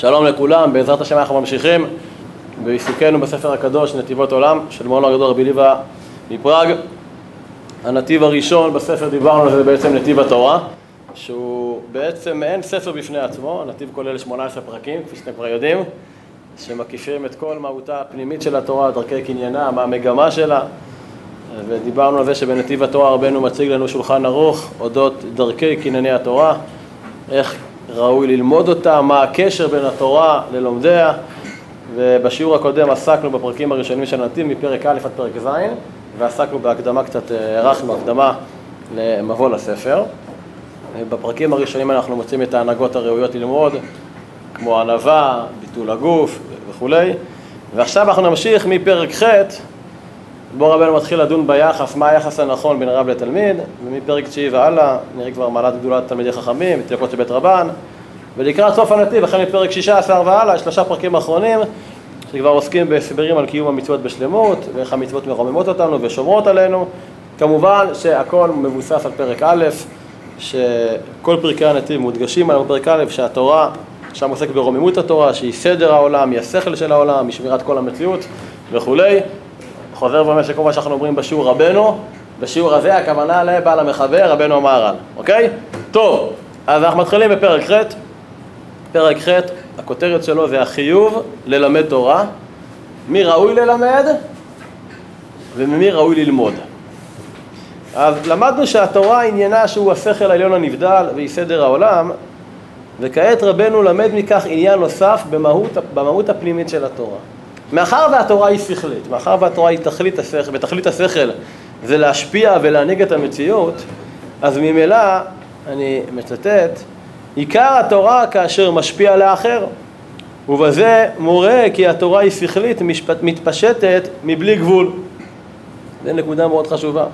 שלום לכולם, בעזרת השם אנחנו ממשיכים בעיסוקנו בספר הקדוש נתיבות עולם של מונו הגדול רבי ליבה מפראג. הנתיב הראשון בספר דיברנו על זה בעצם נתיב התורה, שהוא בעצם מעין ספר בפני עצמו, הנתיב כולל 18 פרקים, כפי שאתם כבר יודעים, שמקיפים את כל מהותה הפנימית של התורה, דרכי קניינה, מה המגמה שלה, ודיברנו על זה שבנתיב התורה רבנו מציג לנו שולחן ערוך אודות דרכי קנייני התורה, איך ראוי ללמוד אותה, מה הקשר בין התורה ללומדיה, ובשיעור הקודם עסקנו בפרקים הראשונים של הנתיב מפרק א' עד פרק ז', ועסקנו בהקדמה קצת, הארכנו הקדמה למבוא לספר. בפרקים הראשונים אנחנו מוצאים את ההנהגות הראויות ללמוד, כמו ענווה, ביטול הגוף וכולי, ועכשיו אנחנו נמשיך מפרק ח' בו רבנו מתחיל לדון ביחס, מה היחס הנכון בין רב לתלמיד, ומפרק תשיעי והלאה נראה כבר מעלת גדולת תלמידי חכמים, תינוקות של בית רבן, ולקראת סוף הנתיב, החל מפרק שישה עשר והלאה, שלושה פרקים אחרונים, שכבר עוסקים בהסברים על קיום המצוות בשלמות, ואיך המצוות מרוממות אותנו ושומרות עלינו. כמובן שהכל מבוסס על פרק א', שכל פרקי הנתיב מודגשים על פרק א', שהתורה, שם עוסק ברוממות התורה, שהיא סדר העולם, היא השכל של העולם, היא שמירת כל המציאות וכולי. חוזר ואומר שכל מה שאנחנו אומרים בשיעור רבנו, בשיעור הזה הכוונה לבעל המחבר, רבנו המהר"ל, אוקיי? טוב, אז אנחנו מתחילים בפרק ח', פרק ח', הכותרת שלו זה החיוב ללמד תורה, מי ראוי ללמד וממי ראוי ללמוד. אז למדנו שהתורה עניינה שהוא השכל העליון הנבדל והיא סדר העולם, וכעת רבנו למד מכך עניין נוסף במהות, במהות הפנימית של התורה. מאחר והתורה היא שכלית, מאחר והתורה היא תכלית השכל, ותכלית השכל זה להשפיע ולהנהיג את המציאות, אז ממילא, אני מצטט, עיקר התורה כאשר משפיע לאחר, ובזה מורה כי התורה היא שכלית, משפט, מתפשטת מבלי גבול. זו נקודה מאוד חשובה.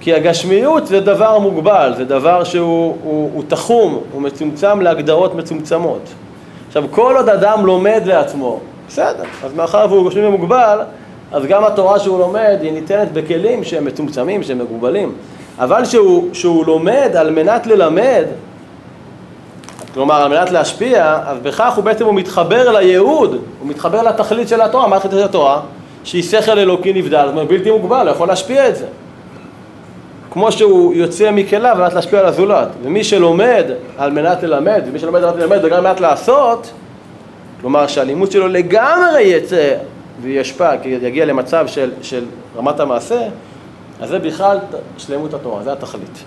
כי הגשמיות זה דבר מוגבל, זה דבר שהוא הוא, הוא תחום, הוא מצומצם להגדרות מצומצמות. עכשיו, כל עוד אדם לומד לעצמו בסדר, אז מאחר והוא גשמי ומוגבל, אז גם התורה שהוא לומד היא ניתנת בכלים שהם מצומצמים, שהם מגובלים. אבל שהוא, שהוא לומד על מנת ללמד, כלומר על מנת להשפיע, אז בכך הוא בעצם הוא מתחבר לייעוד, הוא מתחבר לתכלית של התורה, מה התכלית של התורה? שהיא שכל אלוקי נבדל, זאת אומרת בלתי מוגבל, הוא יכול להשפיע את זה. כמו שהוא יוצא מכליו על מנת להשפיע על הזולת. ומי שלומד על מנת ללמד, ומי שלומד על מנת ללמד וגם על מנת לעשות, כלומר שהלימוד שלו לגמרי יצא וישפע, כי יגיע למצב של, של רמת המעשה, אז זה בכלל שלמות התורה, זה התכלית.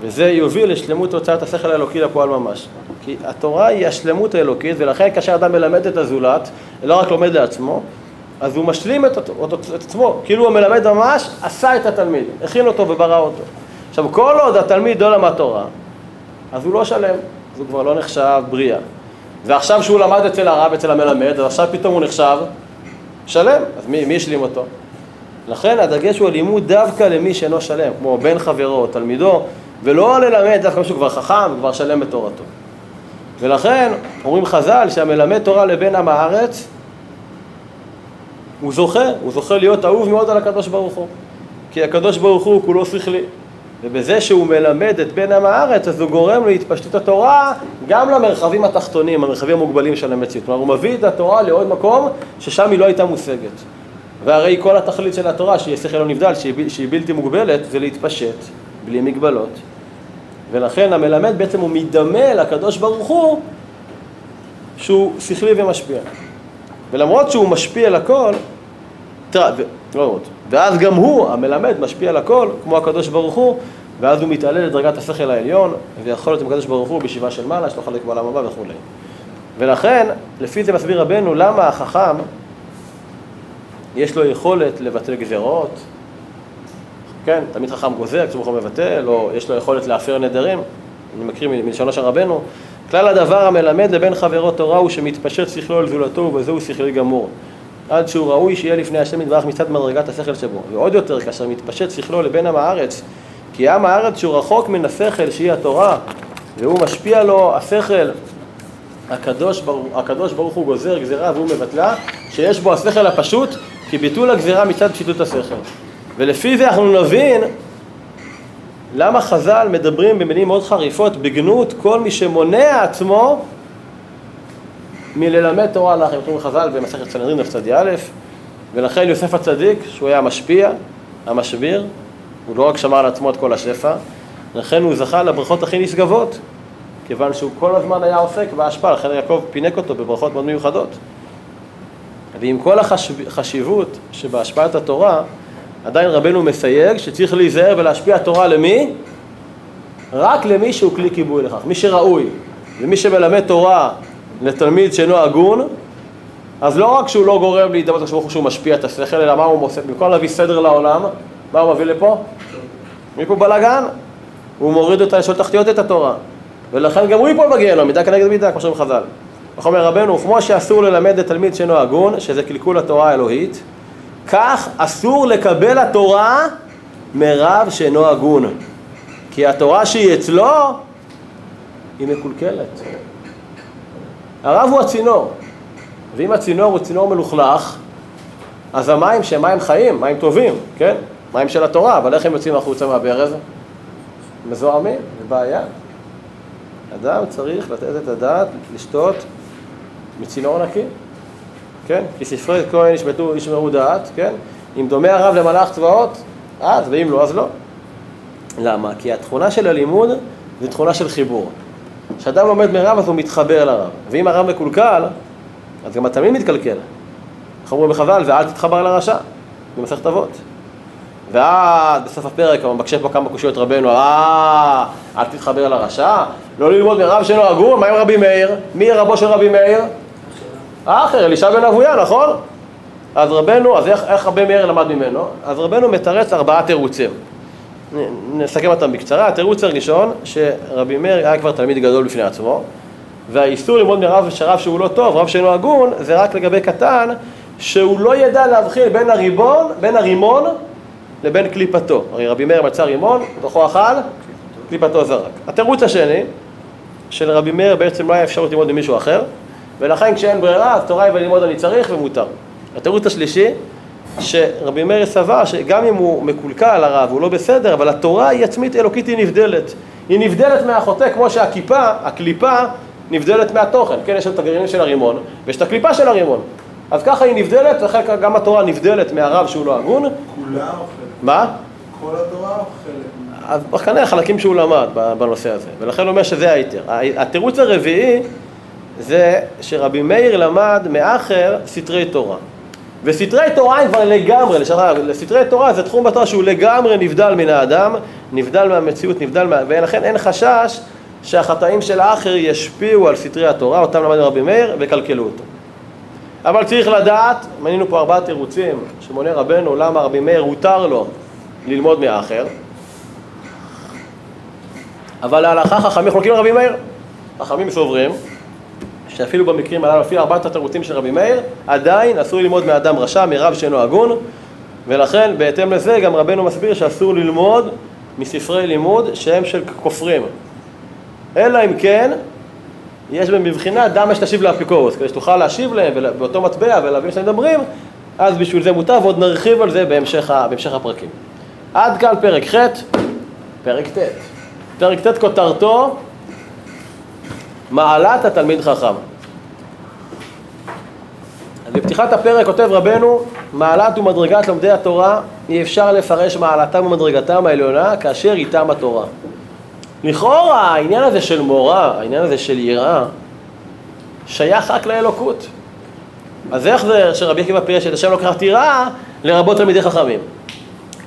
וזה יוביל לשלמות הוצאת השכל האלוקי לפועל ממש. כי התורה היא השלמות האלוקית, ולכן כאשר אדם מלמד את הזולת, לא רק לומד לעצמו, אז הוא משלים את, אותו, את עצמו, כאילו הוא מלמד ממש, עשה את התלמיד, הכין אותו וברא אותו. עכשיו, כל עוד התלמיד לא למד תורה, אז הוא לא שלם, אז הוא כבר לא נחשב בריאה. ועכשיו שהוא למד אצל הרב, אצל המלמד, אז עכשיו פתאום הוא נחשב שלם, אז מי, השלים אותו? לכן הדגש הוא הלימוד דווקא למי שאינו שלם, כמו בן חברו, תלמידו, ולא ללמד דווקא מישהו כבר חכם וכבר שלם בתורתו. ולכן אומרים חז"ל שהמלמד תורה לבן עם הארץ הוא זוכה, הוא זוכה להיות אהוב מאוד על הקדוש ברוך הוא כי הקדוש ברוך הוא כולו שכלי ובזה שהוא מלמד את בן עם הארץ, אז הוא גורם להתפשטות התורה גם למרחבים התחתונים, המרחבים המוגבלים של המציאות. כלומר, הוא מביא את התורה לעוד מקום ששם היא לא הייתה מושגת. והרי כל התכלית של התורה, שהיא שכל לא נבדל, שהיא, שהיא בלתי מוגבלת, זה להתפשט, בלי מגבלות. ולכן המלמד בעצם הוא מדמה לקדוש ברוך הוא שהוא שכלי ומשפיע. ולמרות שהוא משפיע על הכל, תראה, לא ואז גם הוא, המלמד, משפיע על הכל, כמו הקדוש ברוך הוא, ואז הוא מתעלה לדרגת השכל העליון, ויכול להיות עם הקדוש ברוך הוא בישיבה של מעלה, יש לו חלק בעולם הבא וכולי. ולכן, לפי זה מסביר רבנו, למה החכם, יש לו יכולת לבטל גזרות, כן, תמיד חכם גוזר, כשהוא מבטל, או יש לו יכולת להפר נדרים, אני מקריא מלשונו של רבנו, כלל הדבר המלמד לבן חברו תורה הוא שמתפשט שכלו על זולתו ובזהו שכלי גמור. עד שהוא ראוי שיהיה לפני השם יתברך מצד מדרגת השכל שבו. ועוד יותר, כאשר מתפשט שכלו לבן עם הארץ, כי עם הארץ שהוא רחוק מן השכל שהיא התורה, והוא משפיע לו השכל, הקדוש, ברוך, הקדוש ברוך הוא גוזר גזירה והוא מבטלה, שיש בו השכל הפשוט, כי ביטול הגזירה מצד פשיטות השכל. ולפי זה אנחנו נבין למה חז"ל מדברים במילים מאוד חריפות בגנות כל מי שמונע עצמו מללמד תורה לאחרים. אנחנו חז"ל במסכת סנהדרין דף צדי א', ולכן יוסף הצדיק, שהוא היה המשפיע, המשביר, הוא לא רק שמר על עצמו את כל השפע, לכן הוא זכה לברכות הכי נשגבות, כיוון שהוא כל הזמן היה עוסק בהשפעה, לכן יעקב פינק אותו בברכות מאוד מיוחדות. ועם כל החשיבות שבהשפעת התורה, עדיין רבנו מסייג שצריך להיזהר ולהשפיע תורה למי? רק למי שהוא כלי כיבוי לכך, מי שראוי. ומי שמלמד תורה לתלמיד שאינו הגון, אז לא רק שהוא לא גורם להידמות לקדוש ברוך הוא שהוא משפיע את השכל, אלא מה הוא עושה? במקום להביא סדר לעולם, מה הוא מביא לפה? מביא פה בלאגן. הוא מוריד אותה לשאול תחתיות את התורה. ולכן גם הוא ייפול בגיהנום, מידה כנגד מידה, כמו שאומרים חז"ל. איך אומר רבנו, כמו שאסור ללמד את תלמיד שאינו הגון, שזה קלקול התורה האלוהית, כך אסור לקבל התורה מרב שאינו הגון. כי התורה שהיא אצלו, היא מקולקלת. הרב הוא הצינור, ואם הצינור הוא צינור מלוכלך, אז המים שהם מים חיים, מים טובים, כן? מים של התורה, אבל איך הם יוצאים החוצה מהברז? מזוהמים, זה בעיה. אדם צריך לתת את הדעת, לשתות מצינור נקי, כן? כי ספרי כהן ישמטו, ישמרו דעת, כן? אם דומה הרב למלאך צבאות, אז, ואם לא, אז לא. למה? כי התכונה של הלימוד זה תכונה של חיבור. כשאדם לומד מרב אז הוא מתחבר לרב, ואם הרב מקולקל, אז גם התלמיד מתקלקל. איך אומרים בחבל, ואל תתחבר לרשע, במסכת אבות. ואז בסוף הפרק הוא מבקש פה כמה קושיות רבנו, אה, אל תתחבר לרשע, לא ללמוד מרב שלו הגון, מה עם רבי מאיר? מי רבו של רבי מאיר? האחר, אלישע בן אבויה, נכון? אז רבנו, אז איך, איך רבי מאיר למד ממנו? אז רבנו מתרץ ארבעה תירוצים. נסכם אותם בקצרה. התירוץ הראשון, שרבי מאיר היה כבר תלמיד גדול בפני עצמו, והאיסור ללמוד מרב שרב שהוא לא טוב, רב שאינו הגון, זה רק לגבי קטן, שהוא לא ידע להבחין בין הריבון, בין הרימון לבין קליפתו. הרי רבי מאיר מצא רימון, בתוכו אכל, קליפתו זרק. התירוץ השני, של רבי מאיר בעצם לא היה אפשרות ללמוד ממישהו אחר, ולכן כשאין ברירה, אז תורה וללמוד אני צריך ומותר. התירוץ השלישי, שרבי מאיר סבר שגם אם הוא מקולקל הרב, הוא לא בסדר, אבל התורה היא עצמית אלוקית, היא נבדלת. היא נבדלת מהחוטא כמו שהכיפה, הקליפה, נבדלת מהתוכן. כן, יש את הגרעינים של הרימון, ויש את הקליפה של הרימון. אז ככה היא נבדלת, וכן גם התורה נבדלת מהרב שהוא לא הגון. כולה או? מה? כל התורה או חלק? אז כנראה חלקים שהוא למד בנושא הזה, ולכן הוא אומר שזה ההיתר. התירוץ הרביעי זה שרבי מאיר למד מאחר סתרי תורה. וסתרי תורה הם כבר לגמרי, לסתרי תורה זה תחום בתורה שהוא לגמרי נבדל מן האדם, נבדל מהמציאות, נבדל מה... ולכן אין חשש שהחטאים של האחר ישפיעו על סתרי התורה, אותם למד רבי מאיר, ויקלקלו אותו. אבל צריך לדעת, מנינו פה ארבעה תירוצים שמונה רבנו למה רבי מאיר הותר לו ללמוד מהאחר, אבל להלכה חכמים חולקים לרבי מאיר. חכמים סוברים שאפילו במקרים הללו, לפי ארבעת התירוצים של רבי מאיר, עדיין אסור ללמוד מאדם רשע, מרב שאינו הגון, ולכן בהתאם לזה גם רבנו מסביר שאסור ללמוד מספרי לימוד שהם של כופרים. אלא אם כן, יש בהם בבחינת דמה שתשיב לאפיקורוס, כדי שתוכל להשיב להם באותו מטבע ולהבין שאתם מדברים, אז בשביל זה מותר, ועוד נרחיב על זה בהמשך, בהמשך הפרקים. עד כאן פרק ח', פרק ט'. פרק ט' כותרתו מעלת התלמיד חכם. אז בפתיחת הפרק כותב רבנו, מעלת ומדרגת לומדי התורה, אי אפשר לפרש מעלתם ומדרגתם העליונה כאשר איתם התורה. לכאורה העניין הזה של מורה, העניין הזה של יראה, שייך רק לאלוקות. אז איך זה שרבי עקיבא פירש את השם לא קראת יראה לרבות תלמידי חכמים?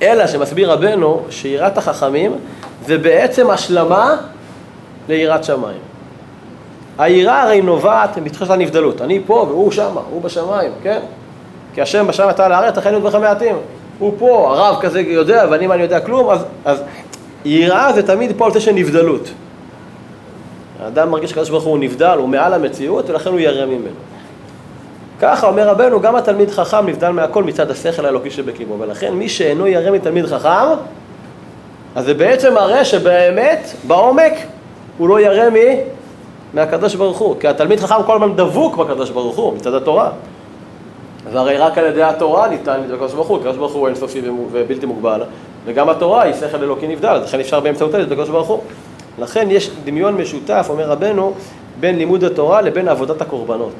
אלא שמסביר רבנו שיראת החכמים זה בעצם השלמה ליראת שמיים. היראה הרי נובעת מתחושת הנבדלות. אני פה והוא שמה, הוא בשמיים, כן? כי השם בשמיים אתה על הארץ, לכן ידברך מעטים. הוא פה, הרב כזה יודע ואני מה אני יודע כלום, אז, אז יראה זה תמיד פה על של נבדלות. האדם מרגיש שקדוש ברוך הוא נבדל, הוא מעל המציאות ולכן הוא ירא ממנו. ככה אומר רבנו, גם התלמיד חכם נבדל מהכל מצד השכל האלוקי שבקימו, ולכן מי שאינו ירא מתלמיד חכם, אז זה בעצם מראה שבאמת, בעומק, הוא לא ירא מי? מהקדוש ברוך הוא, כי התלמיד חכם כל הזמן דבוק בקדוש ברוך הוא, מצד התורה. והרי רק על ידי התורה ניתן לקדוש ברוך הוא, הקדוש ברוך הוא אינסופי ובלתי מוגבל, וגם התורה היא שכל אלוקי נבדל, לכן אפשר באמצעותה לקדוש ברוך הוא. לכן יש דמיון משותף, אומר רבנו, בין לימוד התורה לבין עבודת הקורבנות.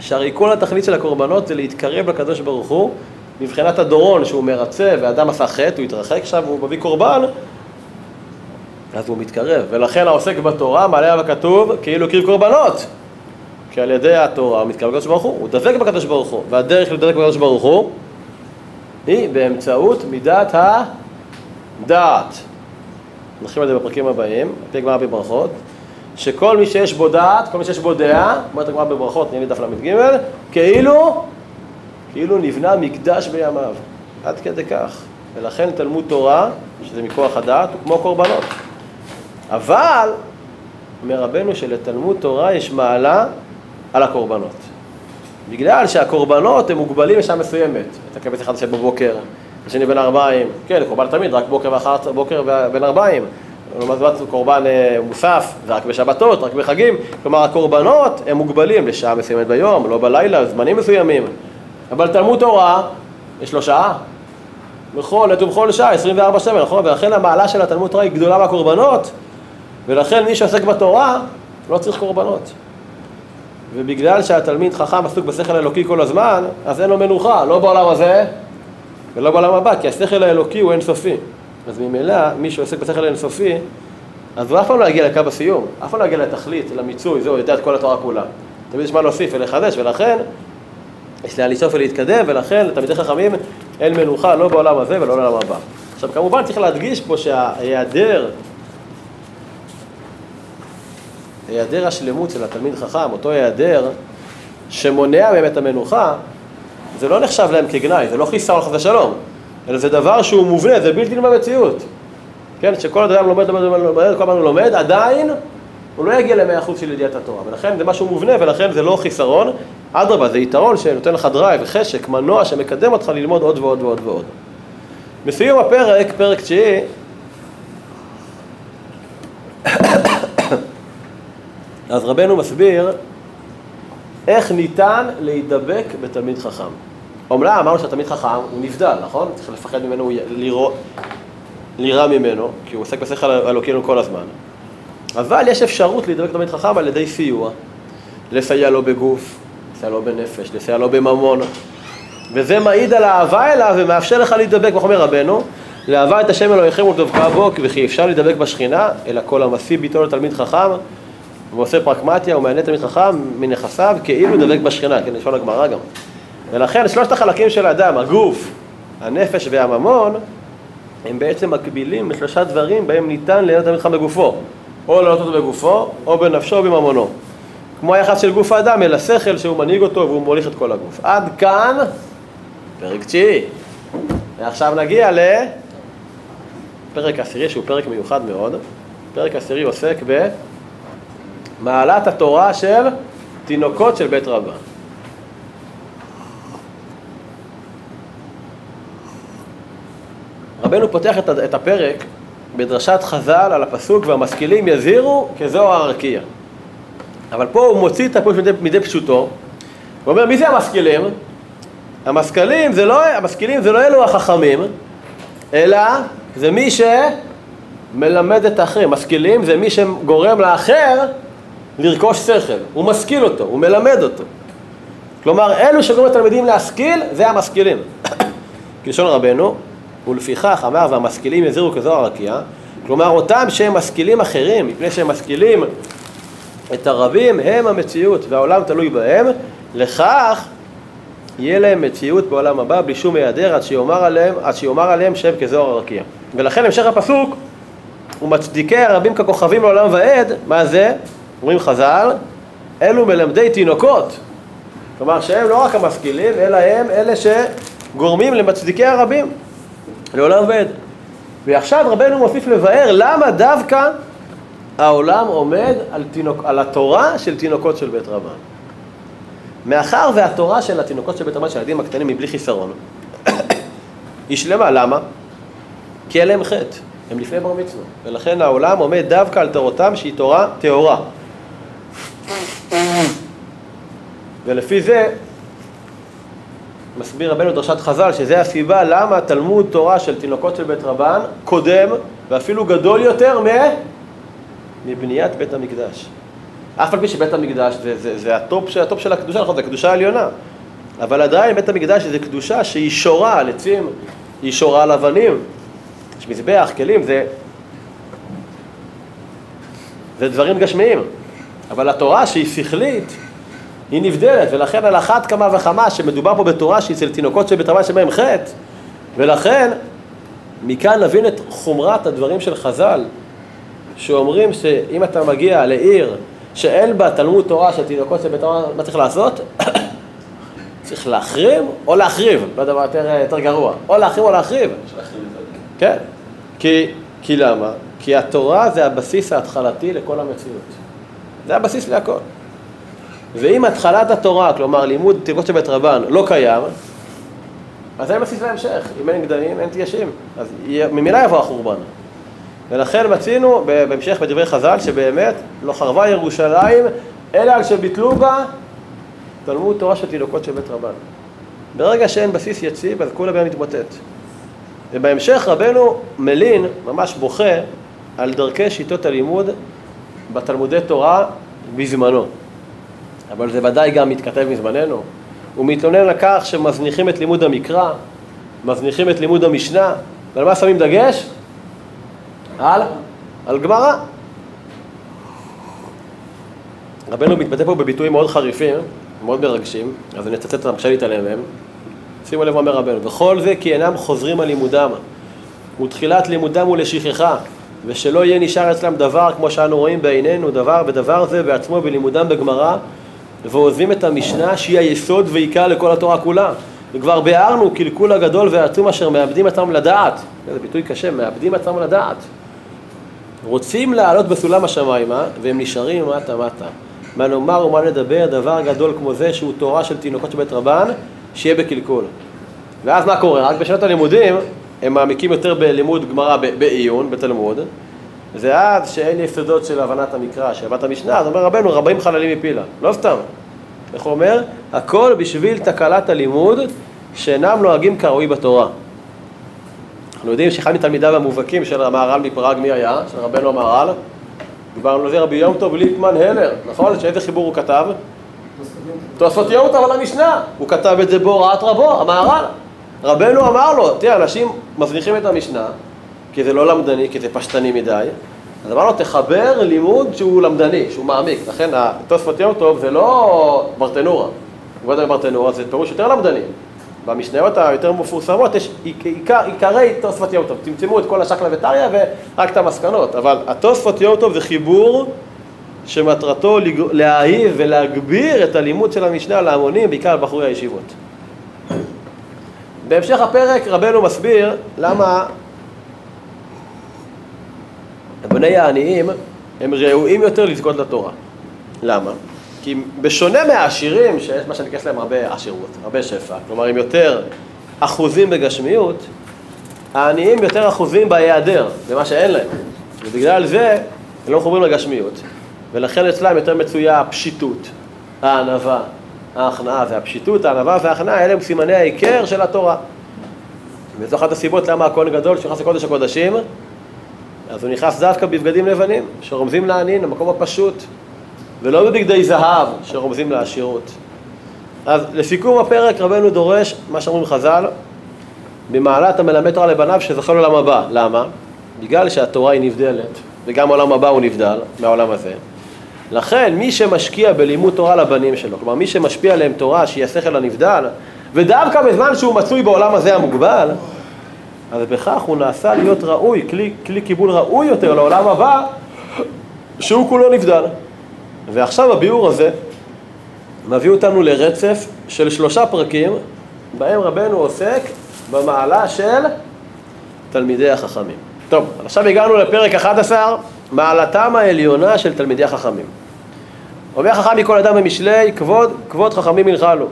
שהרי כל התכלית של הקורבנות זה להתקרב לקדוש ברוך הוא, מבחינת הדורון שהוא מרצה ואדם עשה חטא, הוא התרחק עכשיו והוא מביא קורבן, אז הוא מתקרב. ולכן העוסק בתורה, מעלה עליו הכתוב, כאילו הקריב קורבנות. כי על ידי התורה הוא מתקרב לקדוש ברוך הוא, הוא דבק בקדוש ברוך הוא. והדרך לדבק בקדוש ברוך הוא היא באמצעות מידת הדעת. נתחיל על זה בפרקים הבאים, על פי גמרא בברכות, שכל מי שיש בו דעת, כל מי שיש בו דעה, אומרת הגמרא בברכות, נראה לי דף ל"ג, כאילו, כאילו נבנה מקדש בימיו. עד כדי כך. ולכן תלמוד תורה, שזה מכוח הדעת, הוא כמו קורבנות. אבל, אומר רבנו שלתלמוד תורה יש מעלה על הקורבנות. בגלל שהקורבנות הם מוגבלים לשעה מסוימת. אתה קבץ אחד של בבוקר, השני בין ארבעים, כן, קורבן תמיד, רק בוקר ואחר בוקר בין ארבעים. לעומת זאת קורבן אה, מוסף, זה רק בשבתות, רק בחגים. כלומר, הקורבנות הם מוגבלים לשעה מסוימת ביום, לא בלילה, זמנים מסוימים. אבל תלמוד תורה, יש לו שעה. בכל עת ובכל שעה, 24/7, נכון? ולכן המעלה של התלמוד תורה היא גדולה מהקורבנות, ולכן מי שעוסק בתורה לא צריך קורבנות. ובגלל שהתלמיד חכם עסוק בשכל האלוקי כל הזמן, אז אין לו מנוחה, לא בעולם הזה ולא בעולם הבא, כי השכל האלוקי הוא אינסופי. אז ממילא, מי שעוסק בשכל האינסופי, אז הוא אף פעם לא יגיע לקו הסיום, אף פעם לא יגיע לתכלית, למיצוי, זהו, יודע את כל התורה כולה. תמיד יש מה להוסיף ולחדש, ולכן יש לאן לשאוף ולהתקדם, ולכן לתלמידי חכמים אין מנוחה לא בעולם הזה ולא בעולם הבא. עכשיו, כמובן צריך להדגיש פה שההיעדר היעדר השלמות של התלמיד חכם, אותו היעדר שמונע מהם את המנוחה, זה לא נחשב להם כגנאי, זה לא חיסרון חס ושלום, אלא זה דבר שהוא מובנה, זה בלתי במציאות. כן, שכל אדם לומד, לומד, לומד, כל הזמן הוא לומד, עדיין הוא לא יגיע למאה אחוז של ידיעת התורה, ולכן זה משהו מובנה, ולכן זה לא חיסרון, אדרבה, זה יתרון שנותן לך drive, חשק, מנוע שמקדם אותך ללמוד עוד ועוד ועוד ועוד. בסיום הפרק, פרק תשיעי, אז רבנו מסביר איך ניתן להידבק בתלמיד חכם. אומנם אמרנו שהתלמיד חכם הוא נבדל, נכון? צריך לפחד ממנו, לירא ממנו, כי הוא עוסק בשכל אלוקינו כל הזמן. אבל יש אפשרות להידבק בתלמיד חכם על ידי סיוע. לסייע לו בגוף, לסייע לו בנפש, לסייע לו בממון. וזה מעיד על האהבה אליו ומאפשר לך להידבק, כמו אומר רבנו, לאהבה את השם אלוהיכם ולדבקה בו, וכי אפשר להידבק בשכינה, אלא כל המשיא ביטו לתלמיד חכם, ועושה פרקמטיה ומענה תלמיד חכם מנכסיו כאילו דבק בשכינה, כן, לשאול הגמרא גם. ולכן שלושת החלקים של האדם, הגוף, הנפש והממון, הם בעצם מקבילים בשלושה דברים בהם ניתן ליהנות חכם בגופו. או לעלות אותו בגופו, או בנפשו או בממונו. כמו היחס של גוף האדם אל השכל שהוא מנהיג אותו והוא מוליך את כל הגוף. עד כאן, פרק תשיעי. ועכשיו נגיע לפרק עשירי שהוא פרק מיוחד מאוד. פרק עשירי עוסק ב... מעלת התורה של תינוקות של בית רבן. רבנו פותח את הפרק בדרשת חז"ל על הפסוק והמשכילים יזהירו כזוהר הרקיע. אבל פה הוא מוציא את הפרק מדי, מדי פשוטו, הוא אומר מי זה המשכילים? המשכילים זה לא, המשכילים זה לא אלו החכמים, אלא זה מי שמלמד את האחרים. משכילים זה מי שגורם לאחר לרכוש שכל, הוא משכיל אותו, הוא מלמד אותו. כלומר, אלו שגורמים לתלמידים להשכיל, זה המשכילים. כלשון רבנו, ולפיכך אמר והמשכילים יזירו כזוהר רקיע, כלומר אותם שהם משכילים אחרים, מפני שהם משכילים את הרבים, הם המציאות והעולם תלוי בהם, לכך יהיה להם מציאות בעולם הבא בלי שום היעדר עד שיאמר עליהם, עד שיאמר עליהם שהם כזוהר הרקיע. ולכן המשך הפסוק, ומצדיקי הרבים ככוכבים לעולם ועד, מה זה? אומרים חז"ל, אלו מלמדי תינוקות. כלומר שהם לא רק המשכילים, אלא הם אלה שגורמים למצדיקי הרבים, לעולם ועד. ועכשיו רבנו מוסיף לבאר למה דווקא העולם עומד על, תינוק, על התורה של תינוקות של בית רבן. מאחר והתורה של התינוקות של בית רבן, של הילדים הקטנים, היא בלי חיסרון, היא שלמה, למה? כי אין להם חטא, הם לפני בר מצווה, ולכן העולם עומד דווקא על תורתם שהיא תורה טהורה. ולפי זה מסביר רבנו דרשת חז"ל שזה הסיבה למה תלמוד תורה של תינוקות של בית רבן קודם ואפילו גדול יותר מ... מבניית בית המקדש. אף על פי שבית המקדש זה, זה, זה ה top של ה top של הקדושה, נכון, זה הקדושה העליונה. אבל עדיין בית המקדש זה קדושה שהיא שורה על עצים, היא שורה על אבנים. יש מזבח, כלים, זה... זה דברים גשמיים. אבל התורה שהיא שכלית, היא נבדלת, ולכן על אחת כמה וכמה שמדובר פה בתורה שהיא אצל תינוקות של בית רבן שבהם חטא, ולכן מכאן נבין את חומרת הדברים של חז"ל, שאומרים שאם אתה מגיע לעיר שאין בה תלמוד תורה של תינוקות של בית רבן, מה צריך לעשות? צריך להחרים או להחריב, לא יודע מה יותר, יותר גרוע, או להחרים או להחריב. כן, כי, כי למה? כי התורה זה הבסיס ההתחלתי לכל המציאות. זה הבסיס להכל. ואם התחלת התורה, כלומר לימוד תיבות של בית רבן, לא קיים, אז אין בסיס להמשך. אם אין גדלים, אין תיישים. אז ממילא יבוא החורבן. ולכן מצינו בהמשך בדברי חז"ל שבאמת לא חרבה ירושלים אלא על שביטלו בה תלמוד תורה של תינוקות של בית רבן. ברגע שאין בסיס יציב אז כולה בהם מתמוטט. ובהמשך רבנו מלין, ממש בוכה, על דרכי שיטות הלימוד בתלמודי תורה בזמנו. אבל זה ודאי גם מתכתב מזמננו. הוא מתלונן על כך שמזניחים את לימוד המקרא, מזניחים את לימוד המשנה, ועל מה שמים דגש? על? על גמרא. רבנו מתבטא פה בביטויים מאוד חריפים, מאוד מרגשים, אז אני אצטט אותם קשה להתעלם מהם. שימו לב מה אומר רבנו, וכל זה כי אינם חוזרים על לימודם, ותחילת לימודם הוא לשכחה, ושלא יהיה נשאר אצלם דבר כמו שאנו רואים בעינינו, דבר ודבר זה בעצמו בלימודם בגמרא, ועוזבים את המשנה שהיא היסוד ועיקר לכל התורה כולה. וכבר ביארנו קלקול הגדול והעצום אשר מאבדים עצמם לדעת, זה ביטוי קשה, מאבדים עצמם לדעת. רוצים לעלות בסולם השמיימה, והם נשארים מטה מטה. מה נאמר ומה נדבר, דבר גדול כמו זה שהוא תורה של תינוקות של בית רבן, שיהיה בקלקול. ואז מה קורה? רק בשנות הלימודים הם מעמיקים יותר בלימוד גמרא בעיון, בתלמוד, ואז שאין יסודות של הבנת המקרא, של הבנת המשנה, אז אומר רבנו, רבים חללים מפילה. לא סתם. איך הוא אומר? הכל בשביל תקלת הלימוד שאינם נוהגים כראוי בתורה. אנחנו יודעים שאחד מתלמידיו המובהקים של המהר"ל מפראג, מי היה? של רבנו המהר"ל? דיברנו על זה רבי יום טוב ליטמן הלר, נכון? שאיזה חיבור הוא כתב? תוספות יום טוב על המשנה. הוא כתב את זה בהוראת רבו, המהר"ל. רבנו אמר לו, תראה, אנשים מזניחים את המשנה, כי זה לא למדני, כי זה פשטני מדי, אז אמר לו, תחבר לימוד שהוא למדני, שהוא מעמיק. לכן התוספות יום טוב זה לא ברטנורה. לא ברטנורה זה פירוש יותר למדני. במשניות היותר מפורסמות יש עיקר, עיקרי תוספות יום טוב. צמצמו את כל השקלא וטריא ורק את המסקנות. אבל התוספות יום טוב זה חיבור שמטרתו להאהיב ולהגביר את הלימוד של המשנה להמונים, בעיקר על בחורי הישיבות. בהמשך הפרק רבנו מסביר למה בני העניים הם ראויים יותר לזכות לתורה. למה? כי בשונה מהעשירים, שיש מה שנקרא להם הרבה עשירות, הרבה שפע, כלומר הם יותר אחוזים בגשמיות, העניים יותר אחוזים בהיעדר, במה שאין להם. ובגלל זה הם לא מחוברים לגשמיות. ולכן אצלם יותר מצויה הפשיטות, הענווה, ההכנעה, והפשיטות, הענווה וההכנעה, אלה הם סימני העיקר של התורה. וזו אחת הסיבות למה הכהן גדול שנכנס לקודש הקודשים, אז הוא נכנס דווקא בבגדים לבנים, שרומזים לעניים, למקום הפשוט, ולא בבגדי זהב, שרומזים לעשירות. אז לסיכום הפרק רבנו דורש, מה שאומרים חז"ל, במעלת המלמד תורה לבניו שזכה לעולם הבא. למה? בגלל שהתורה היא נבדלת, וגם העולם הבא הוא נבדל מהעולם הזה. לכן מי שמשקיע בלימוד תורה לבנים שלו, כלומר מי שמשפיע עליהם תורה שהיא השכל הנבדל, ודווקא בזמן שהוא מצוי בעולם הזה המוגבל, אז בכך הוא נעשה להיות ראוי, כלי, כלי קיבול ראוי יותר לעולם הבא, שהוא כולו נבדל. ועכשיו הביאור הזה מביא אותנו לרצף של שלושה פרקים, בהם רבנו עוסק במעלה של תלמידי החכמים. טוב, עכשיו הגענו לפרק 11, מעלתם העליונה של תלמידי החכמים. אומר חכם מכל אדם במשלי, כבוד, כבוד חכמים ינחלו.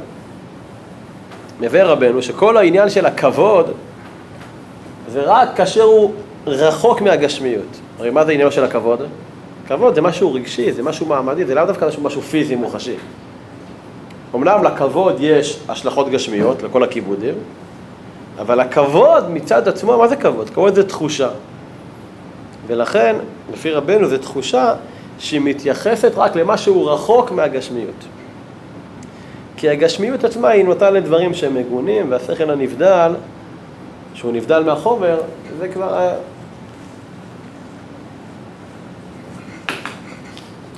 מביא רבנו שכל העניין של הכבוד זה רק כאשר הוא רחוק מהגשמיות. הרי מה זה עניינו של הכבוד? כבוד זה משהו רגשי, זה משהו מעמדי, זה לאו דווקא משהו פיזי מוחשי. אמנם לכבוד יש השלכות גשמיות, לכל הכיבודים, אבל הכבוד מצד עצמו, מה זה כבוד? כבוד זה תחושה. ולכן, לפי רבנו, זו תחושה שהיא מתייחסת רק למה שהוא רחוק מהגשמיות. כי הגשמיות עצמה היא נוטה לדברים שהם מגונים, והשכל הנבדל, שהוא נבדל מהחומר, זה כבר...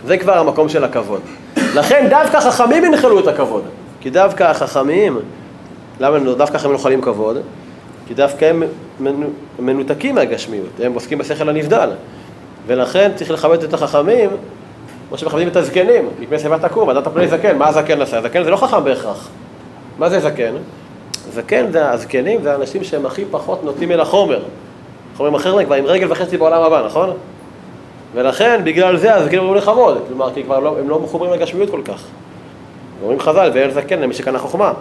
זה כבר המקום של הכבוד. לכן דווקא חכמים ינחלו את הכבוד. כי דווקא החכמים, למה דווקא הם נוחלים כבוד? כי דווקא הם מנותקים מהגשמיות, הם עוסקים בשכל הנבדל. ולכן צריך לכבד את החכמים, כמו שמכבדים את הזקנים, מפני שיבה תקום, ועדת הפני זקן, מה הזקן עשה? הזקן זה לא חכם בהכרח. מה זה זקן? זקן זה הזקנים, זה האנשים שהם הכי פחות נוטים אל החומר. חומרים אחרים כבר עם רגל וחצי בעולם הבא, נכון? ולכן, בגלל זה הזקנים אומרים לכבוד, כלומר, כי כבר לא, הם לא מחוברים לגשמיות כל כך. אומרים חז"ל, ואין זקן למי שקנה חוכמה.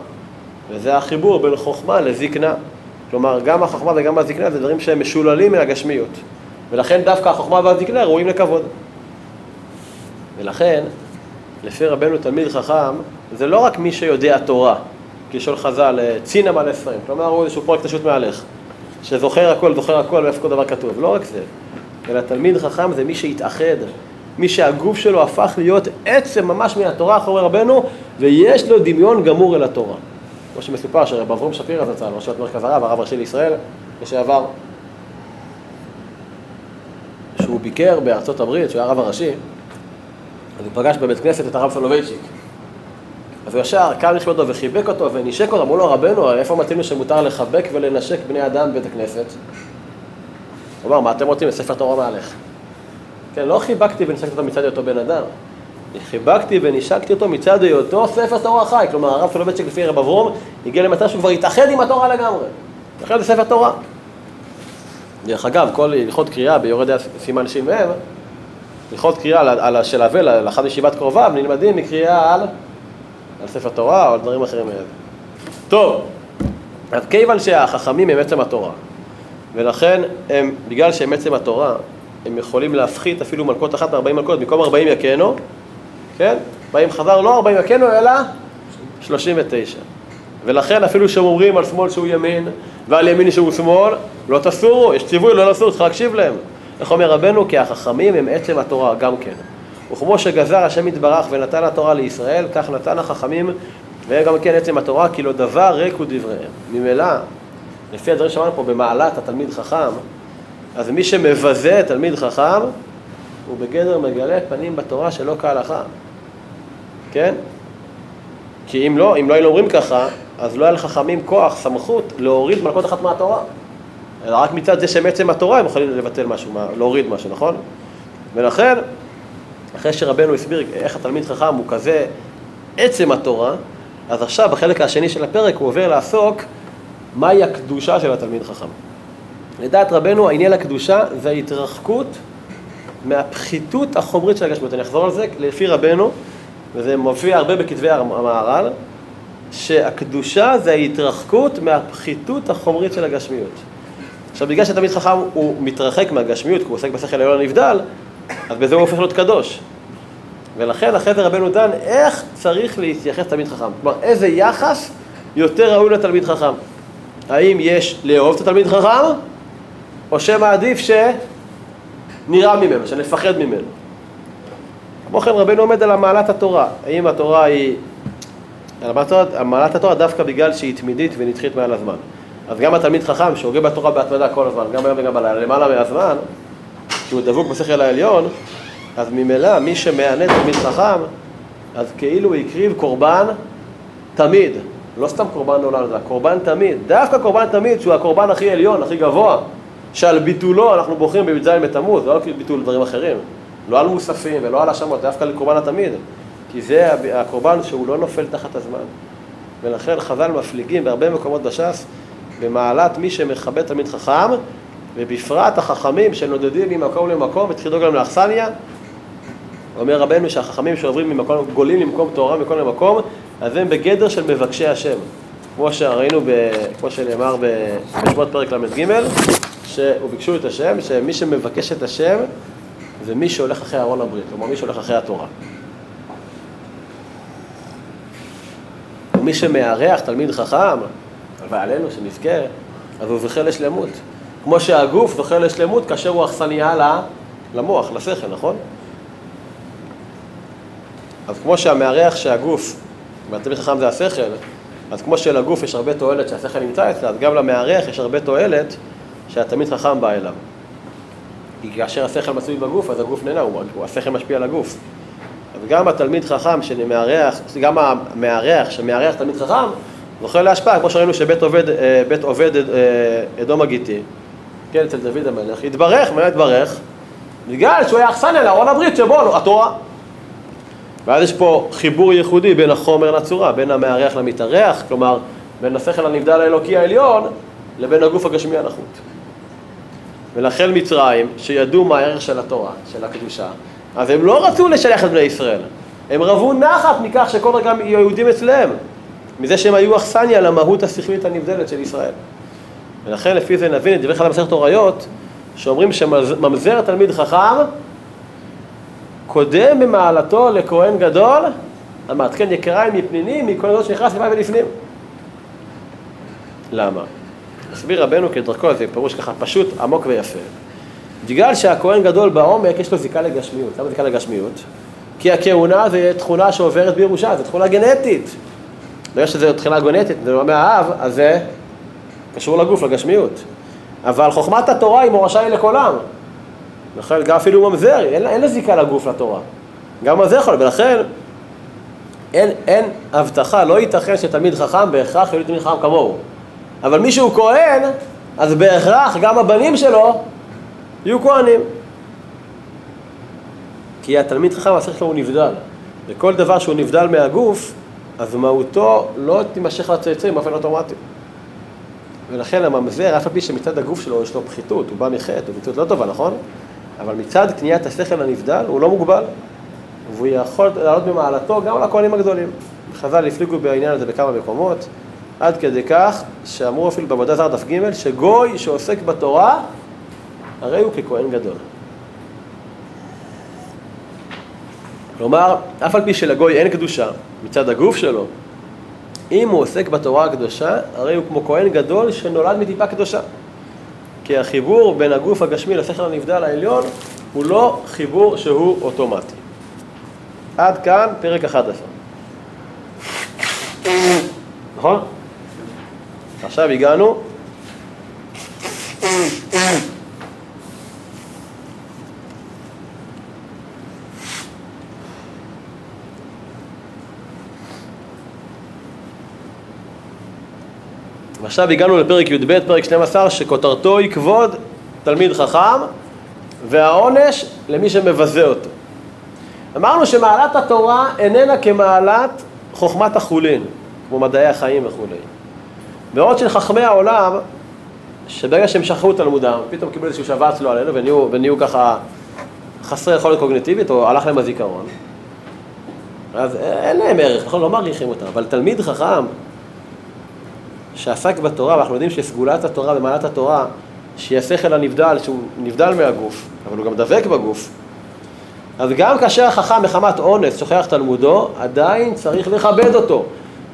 וזה החיבור בין חוכמה לזקנה. כלומר, גם החוכמה וגם הזקנה זה דברים שהם משוללים מהגשמיות. ולכן דווקא החוכמה והזקנה ראויים לכבוד. ולכן, לפי רבנו תלמיד חכם, זה לא רק מי שיודע תורה, כלשון חז"ל, צינא מלא ספרים, כלומר הוא איזשהו פרויקט פשוט מהלך, שזוכר הכל, זוכר הכל, ואיפה כל דבר כתוב, לא רק זה, אלא תלמיד חכם זה מי שהתאחד, מי שהגוף שלו הפך להיות עצם ממש מהתורה אחרי רבנו, ויש לו דמיון גמור אל התורה. כמו שמסופר שרב אברום שפירא זצ"ל, ראש מרכז הרב, הרב הראשי לישראל, לשעבר, שהוא ביקר בארצות הברית, שהוא היה הרב הראשי, אז הוא פגש בבית כנסת את הרב סולובייצ'יק. אז הוא ישר קם לכבודו וחיבק אותו ונשק אותו, אמרו לו רבנו, איפה מתאים שמותר לחבק ולנשק בני אדם בבית הכנסת? הוא אמר, מה אתם רוצים? ספר תורה מהלך. כן, לא חיבקתי ונשקתי אותו מצד היותו בן אדם. חיבקתי ונשקתי אותו מצד היותו ספר תורה חי. כלומר, הרב סולובייצ'יק לפי רב אברום הגיע למצב שהוא כבר התאחד עם התורה לגמרי. לכן זה ספר תורה. דרך אגב, כל הלכות קריאה ביורד סימן ש"מ, הלכות קריאה על, של אבל, לאחד ישיבת קרוביו, נלמדים מקריאה על, על ספר תורה או על דברים אחרים מאלה. טוב, אז כיוון שהחכמים הם עצם התורה, ולכן הם, בגלל שהם עצם התורה, הם יכולים להפחית אפילו מלכות אחת מ-40 מלכות, במקום 40 יכנו, כן? באים חזר לא 40 יכנו, אלא 39. ולכן אפילו שהם אומרים על שמאל שהוא ימין ועל ימין שהוא שמאל, לא תסורו, יש ציווי לא לסור, צריך להקשיב להם. איך אומר רבנו? כי החכמים הם עצם התורה גם כן. וכמו שגזר השם יתברך ונתן התורה לישראל, כך נתן החכמים והם גם כן עצם התורה, כי לא דבר ריק הוא דבריהם. ממילא, לפי הדברים שאמרנו פה במעלת התלמיד חכם, אז מי שמבזה תלמיד חכם, הוא בגדר מגלה פנים בתורה שלא כהלכה. כן? כי אם לא, אם לא היינו אומרים ככה, אז לא היה לחכמים כוח, סמכות, להוריד מלכות אחת מהתורה. אלא רק מצד זה שהם עצם התורה הם יכולים לבטל משהו, להוריד משהו, נכון? ולכן, אחרי שרבנו הסביר איך התלמיד חכם הוא כזה עצם התורה, אז עכשיו בחלק השני של הפרק הוא עובר לעסוק מהי הקדושה של התלמיד חכם. לדעת רבנו העניין הקדושה זה ההתרחקות מהפחיתות החומרית של הגשמיות. אני אחזור על זה, לפי רבנו, וזה מופיע הרבה בכתבי המהר"ל, שהקדושה זה ההתרחקות מהפחיתות החומרית של הגשמיות. עכשיו, בגלל שתלמיד חכם הוא מתרחק מהגשמיות, כי הוא עוסק בשכל העליון הנבדל, אז בזה הוא הופך להיות קדוש. ולכן אחרי זה רבנו דן איך צריך להתייחס תלמיד חכם. כלומר, איזה יחס יותר ראוי לתלמיד חכם. האם יש לאהוב את התלמיד חכם, או שמעדיף שנראה ממנו, שנפחד ממנו. כמו כן רבנו עומד על המעלת התורה. האם התורה היא... על מעלת התורה דווקא בגלל שהיא תמידית ונדחית מעל הזמן. אז גם התלמיד חכם שהוגה בתורה בהתמדה כל הזמן, גם היום וגם בלילה, למעלה מהזמן, שהוא דבוק בשכל העליון, אז ממילא מי שמענה תלמיד חכם, אז כאילו הוא הקריב קורבן תמיד. לא סתם קורבן לעולם, זה קורבן תמיד. דווקא קורבן תמיד, שהוא הקורבן הכי עליון, הכי גבוה, שעל ביטולו אנחנו בוחרים בי"ז בתמוז, לא על ביטול דברים אחרים. לא על מוספים ולא על האשמות, דווקא לקורבן התמיד. כי זה הקורבן שהוא לא נופל תחת הזמן. ולכן חז"ל מפליגים בהרבה מקומות בש"ס במעלת מי שמכבד תלמיד חכם, ובפרט החכמים שנודדים ממקום למקום וצריך לדאוג להם לאכסניה. אומר רבנו שהחכמים שעוברים ממקום, גולים למקום תורה ממקום למקום, אז הם בגדר של מבקשי השם. כמו שראינו, ב, כמו שנאמר בשמות פרק ל"ג, שביקשו את השם, שמי שמבקש את השם זה מי שהולך אחרי ארון הברית, כלומר מי שהולך אחרי התורה. ומי שמארח תלמיד חכם, ועלינו שנזכה, אז הוא זוכה לשלמות. כמו שהגוף זוכה לשלמות כאשר הוא אכסניה למוח, לשכל, נכון? אז כמו שהמארח שהגוף, והתלמיד חכם זה השכל, אז כמו שלגוף יש הרבה תועלת שהשכל נמצא אצלה, אז גם למארח יש הרבה תועלת שהתלמיד חכם בא אליו. כי כאשר השכל מצוי בגוף, אז הגוף נהנה, הוא, השכל משפיע על הגוף. אז גם התלמיד חכם שמארח, גם המארח שמארח תלמיד חכם, זוכה להשפעה, כמו שראינו שבית עובד, אה, עובד אה, אדום הגיטי, כן, אצל דוד המלך, התברך, מה התברך? בגלל שהוא היה אכסניה לארון הברית שבו התורה. ואז יש פה חיבור ייחודי בין החומר לצורה, בין המארח למתארח, כלומר, בין השכל הנבדל האלוקי העליון לבין הגוף הגשמי הנחות. ולכן מצרים, שידעו מה הערך של התורה, של הקדושה, אז הם לא רצו לשלח את בני ישראל. הם רבו נחת מכך שכל רגע יהודים אצלם, מזה שהם היו אכסניה למהות השכלית הנבדלת של ישראל. ולכן לפי זה נבין את דברי חז"ל במסכת הוריות, שאומרים שממזר תלמיד חכם קודם במעלתו לכהן גדול, אמרת, כן, יקריים מפנינים, מכהן גדול שנכנס לפני ולפנים. למה? הסביר רבנו כדרכו, זה פירוש ככה פשוט, עמוק ויפה. בגלל שהכהן גדול בעומק יש לו זיקה לגשמיות. למה זיקה לגשמיות? כי הכהונה זה תכונה שעוברת בירושה, זו תכונה גנטית. בגלל שזו תכונה גנטית, זה לא מהאב, אז זה קשור לגוף, לגשמיות. אבל חוכמת התורה היא מורשה היא לכולם. לכן גם אפילו ממזר, אין, אין לה זיקה לגוף לתורה. גם ממזר יכול, ולכן אין, אין הבטחה, לא ייתכן שתלמיד חכם בהכרח יהיה תלמיד חכם כמוהו. אבל מי שהוא כהן, אז בהכרח גם הבנים שלו יהיו כהנים. כי התלמיד חכם, השכל שלו הוא נבדל. וכל דבר שהוא נבדל מהגוף, אז מהותו לא תימשך לצאצאים באופן אוטומטי. ולכן הממזר, אף על פי שמצד הגוף שלו יש לו פחיתות, הוא בא מחטא, הוא מציאות לא טובה, נכון? אבל מצד קניית השכל הנבדל הוא לא מוגבל, והוא יכול לעלות במעלתו גם לכהנים הגדולים. חז"ל הפליגו בעניין הזה בכמה מקומות, עד כדי כך שאמרו אפילו בעבודה זר דף ג' שגוי שעוסק בתורה, הרי הוא ככהן גדול. כלומר, אף על פי שלגוי אין קדושה מצד הגוף שלו, אם הוא עוסק בתורה הקדושה, הרי הוא כמו כהן גדול שנולד מטיפה קדושה. כי החיבור בין הגוף הגשמי לשכל הנבדל העליון הוא לא חיבור שהוא אוטומטי. עד כאן פרק 11. נכון? עכשיו הגענו ועכשיו הגענו לפרק י"ב, פרק 12, שכותרתו היא כבוד תלמיד חכם והעונש למי שמבזה אותו. אמרנו שמעלת התורה איננה כמעלת חוכמת החולין, כמו מדעי החיים וכולי. בעוד של חכמי העולם, שברגע שהם שכחו תלמודם, פתאום קיבלו איזשהו שבץ לא עלינו ונהיו, ונהיו ככה חסרי יכולת קוגניטיבית, או הלך להם הזיכרון, אז אין להם ערך, נכון? לא מעריכים אותם, אבל תלמיד חכם שעסק בתורה, ואנחנו יודעים שסגולת התורה ומעלת התורה, שהיא השכל הנבדל, שהוא נבדל מהגוף, אבל הוא גם דבק בגוף. אז גם כאשר החכם מחמת אונס שוכח תלמודו, עדיין צריך לכבד אותו.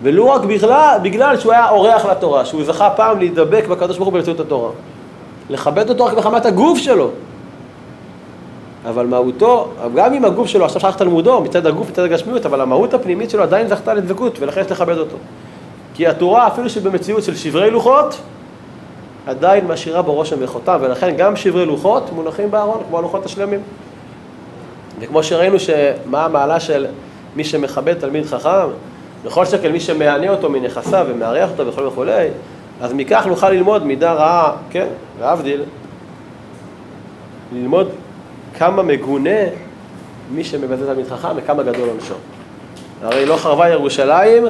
ולו רק בגלל, בגלל שהוא היה אורח לתורה, שהוא זכה פעם להידבק בקדוש ברוך הוא באמצעות התורה. לכבד אותו רק מחמת הגוף שלו. אבל מהותו, גם אם הגוף שלו עכשיו שכח תלמודו, מצד הגוף, מצד הגשמיות, אבל המהות הפנימית שלו עדיין זכתה לדבקות, ולכן יש לכבד אותו. כי התורה, אפילו שבמציאות של שברי לוחות, עדיין משאירה בו רושם וחותם, ולכן גם שברי לוחות מונחים בארון, כמו הלוחות השלמים. וכמו שראינו שמה המעלה של מי שמכבד תלמיד חכם, בכל שקל מי שמענה אותו מנכסיו ומארח אותו וכו' וכולי, אז מכך נוכל ללמוד מידה רעה, כן, להבדיל, ללמוד כמה מגונה מי שמבזה תלמיד חכם וכמה גדול עונשו. הרי לא חרבה ירושלים,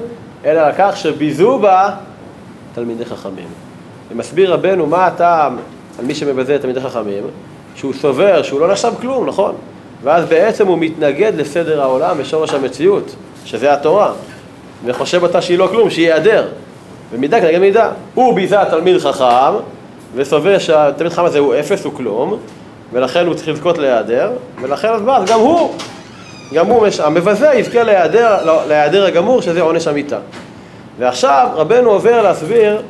אלא על כך שביזו בה תלמידי חכמים. ומסביר רבנו מה הטעם על מי שמבזה את תלמידי חכמים, שהוא סובר שהוא לא נחשב כלום, נכון? ואז בעצם הוא מתנגד לסדר העולם ושורש המציאות, שזה התורה, וחושב אותה שהיא לא כלום, שהיא היעדר. ומידה כנגד מידה. הוא ביזה תלמיד חכם, וסובר שהתלמיד חכם הזה הוא אפס, הוא כלום, ולכן הוא צריך לזכות להיעדר, ולכן אז מה, אז גם הוא הוא, המבזה יזכה להיעדר, להיעדר הגמור, שזה עונש המיתה. ועכשיו רבנו עובר להסביר,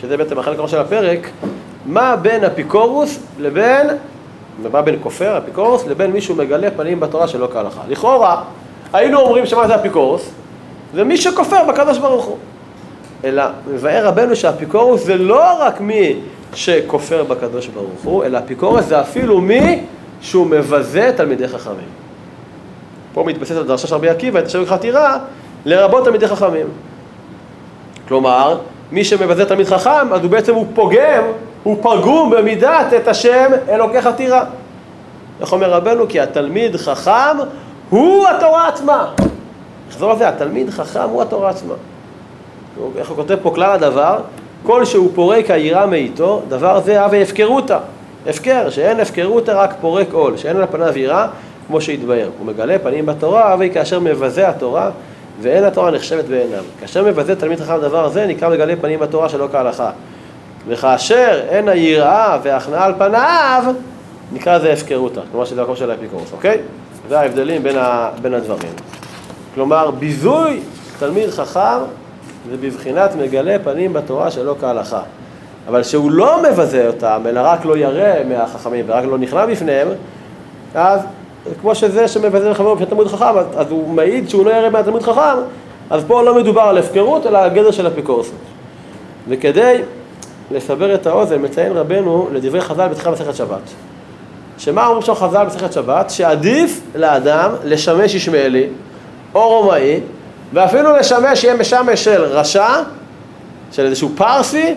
שזה בעצם החלק הראשון של הפרק, מה בין אפיקורוס לבין, ומה בין כופר, אפיקורוס, לבין מישהו מגלה פנים בתורה שלא כהלכה. לכאורה, היינו אומרים שמה זה אפיקורוס? זה מי שכופר בקדוש ברוך הוא. אלא מבאר רבנו שהאפיקורוס זה לא רק מי שכופר בקדוש ברוך הוא, אלא אפיקורוס זה אפילו מי שהוא מבזה תלמידי חכמים. פה מתבססת הדרשה של רבי עקיבא, את השם חתירה, לרבות תלמידי חכמים. כלומר, מי שמבזה תלמיד חכם, אז הוא בעצם הוא פוגם, הוא פגום במידת את השם אלוקי חתירה. איך אומר רבנו? כי התלמיד חכם הוא התורה עצמה. נחזור לזה, התלמיד חכם הוא התורה עצמה. איך הוא כותב פה כלל הדבר? כל שהוא פורק העירה מאיתו, דבר זה הווה הפקרותא. הפקר, שאין הפקרותא רק פורק עול, שאין על פניו עירה, כמו שהתבהר. הוא מגלה פנים בתורה, הווה כאשר מבזה התורה, ואין התורה נחשבת בעיניו. כאשר מבזה תלמיד חכם דבר זה, נקרא מגלה פנים בתורה שלא כהלכה. וכאשר אין היראה והכנעה על פניו, נקרא זה הפקרותא, כלומר שזה המקום של האפיקורוס, אוקיי? זה ההבדלים בין, ה, בין הדברים. כלומר, ביזוי תלמיד חכם זה בבחינת מגלה פנים בתורה שלא כהלכה. אבל שהוא לא מבזה אותם, אלא רק לא ירא מהחכמים ורק לא נכנע בפניהם, אז כמו שזה שמבזה לחברו בפני תלמוד חכם, אז, אז הוא מעיד שהוא לא ירא מהתלמוד חכם, אז פה לא מדובר על הפקרות, אלא על גדר של אפיקורסות. וכדי לסבר את האוזן, מציין רבנו לדברי חז"ל בתחילת מסכת שבת. שמה אומרים שם חז"ל במסכת שבת? שעדיף לאדם לשמש ישמעאלי או רומאי, ואפילו לשמש, יהיה משמש של רשע, של איזשהו פרסי,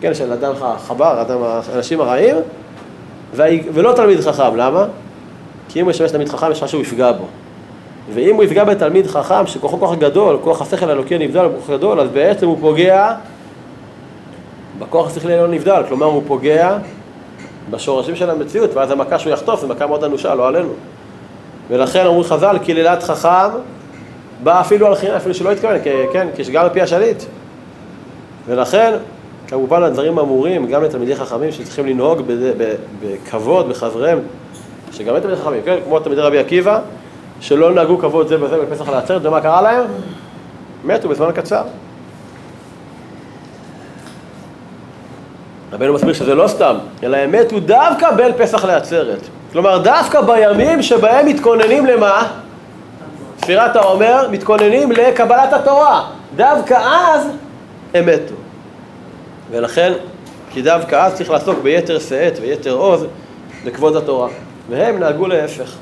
כן, של אדם חבר, אדם, אנשים הרעים, ולא תלמיד חכם, למה? כי אם הוא ישמש תלמיד חכם, יש לך שהוא יפגע בו. ואם הוא יפגע בתלמיד חכם, שכוחו כוח גדול, כוח השכל האלוקי הנבדל הוא כוח גדול, אז בעצם הוא פוגע בכוח השכלי העליון נבדל, כלומר הוא פוגע בשורשים של המציאות, ואז המכה שהוא יחטוף זו מכה מאוד אנושה, לא עלינו. ולכן אמרו חז"ל, קללת חכם באה אפילו על חינם, אפילו שלא התכוון, כן, כשגם על פי השליט. ולכן, כמובן הדברים אמורים גם לתלמידי חכמים שצריכים לנהוג בכבוד בחבריהם, שגם תלמידי חכמים, כן, כמו תלמידי רבי עקיבא, שלא נהגו כבוד זה בזה בפסח לעצרת, ומה קרה להם? מתו בזמן קצר. רבנו מסביר שזה לא סתם, אלא הם מתו דווקא בין פסח לעצרת. כלומר, דווקא בימים שבהם מתכוננים למה? ספירת העומר, מתכוננים לקבלת התורה. דווקא אז הם מתו. ולכן, כי דווקא אז צריך לעסוק ביתר שאת ויתר עוז לכבוד התורה. והם נהגו להפך.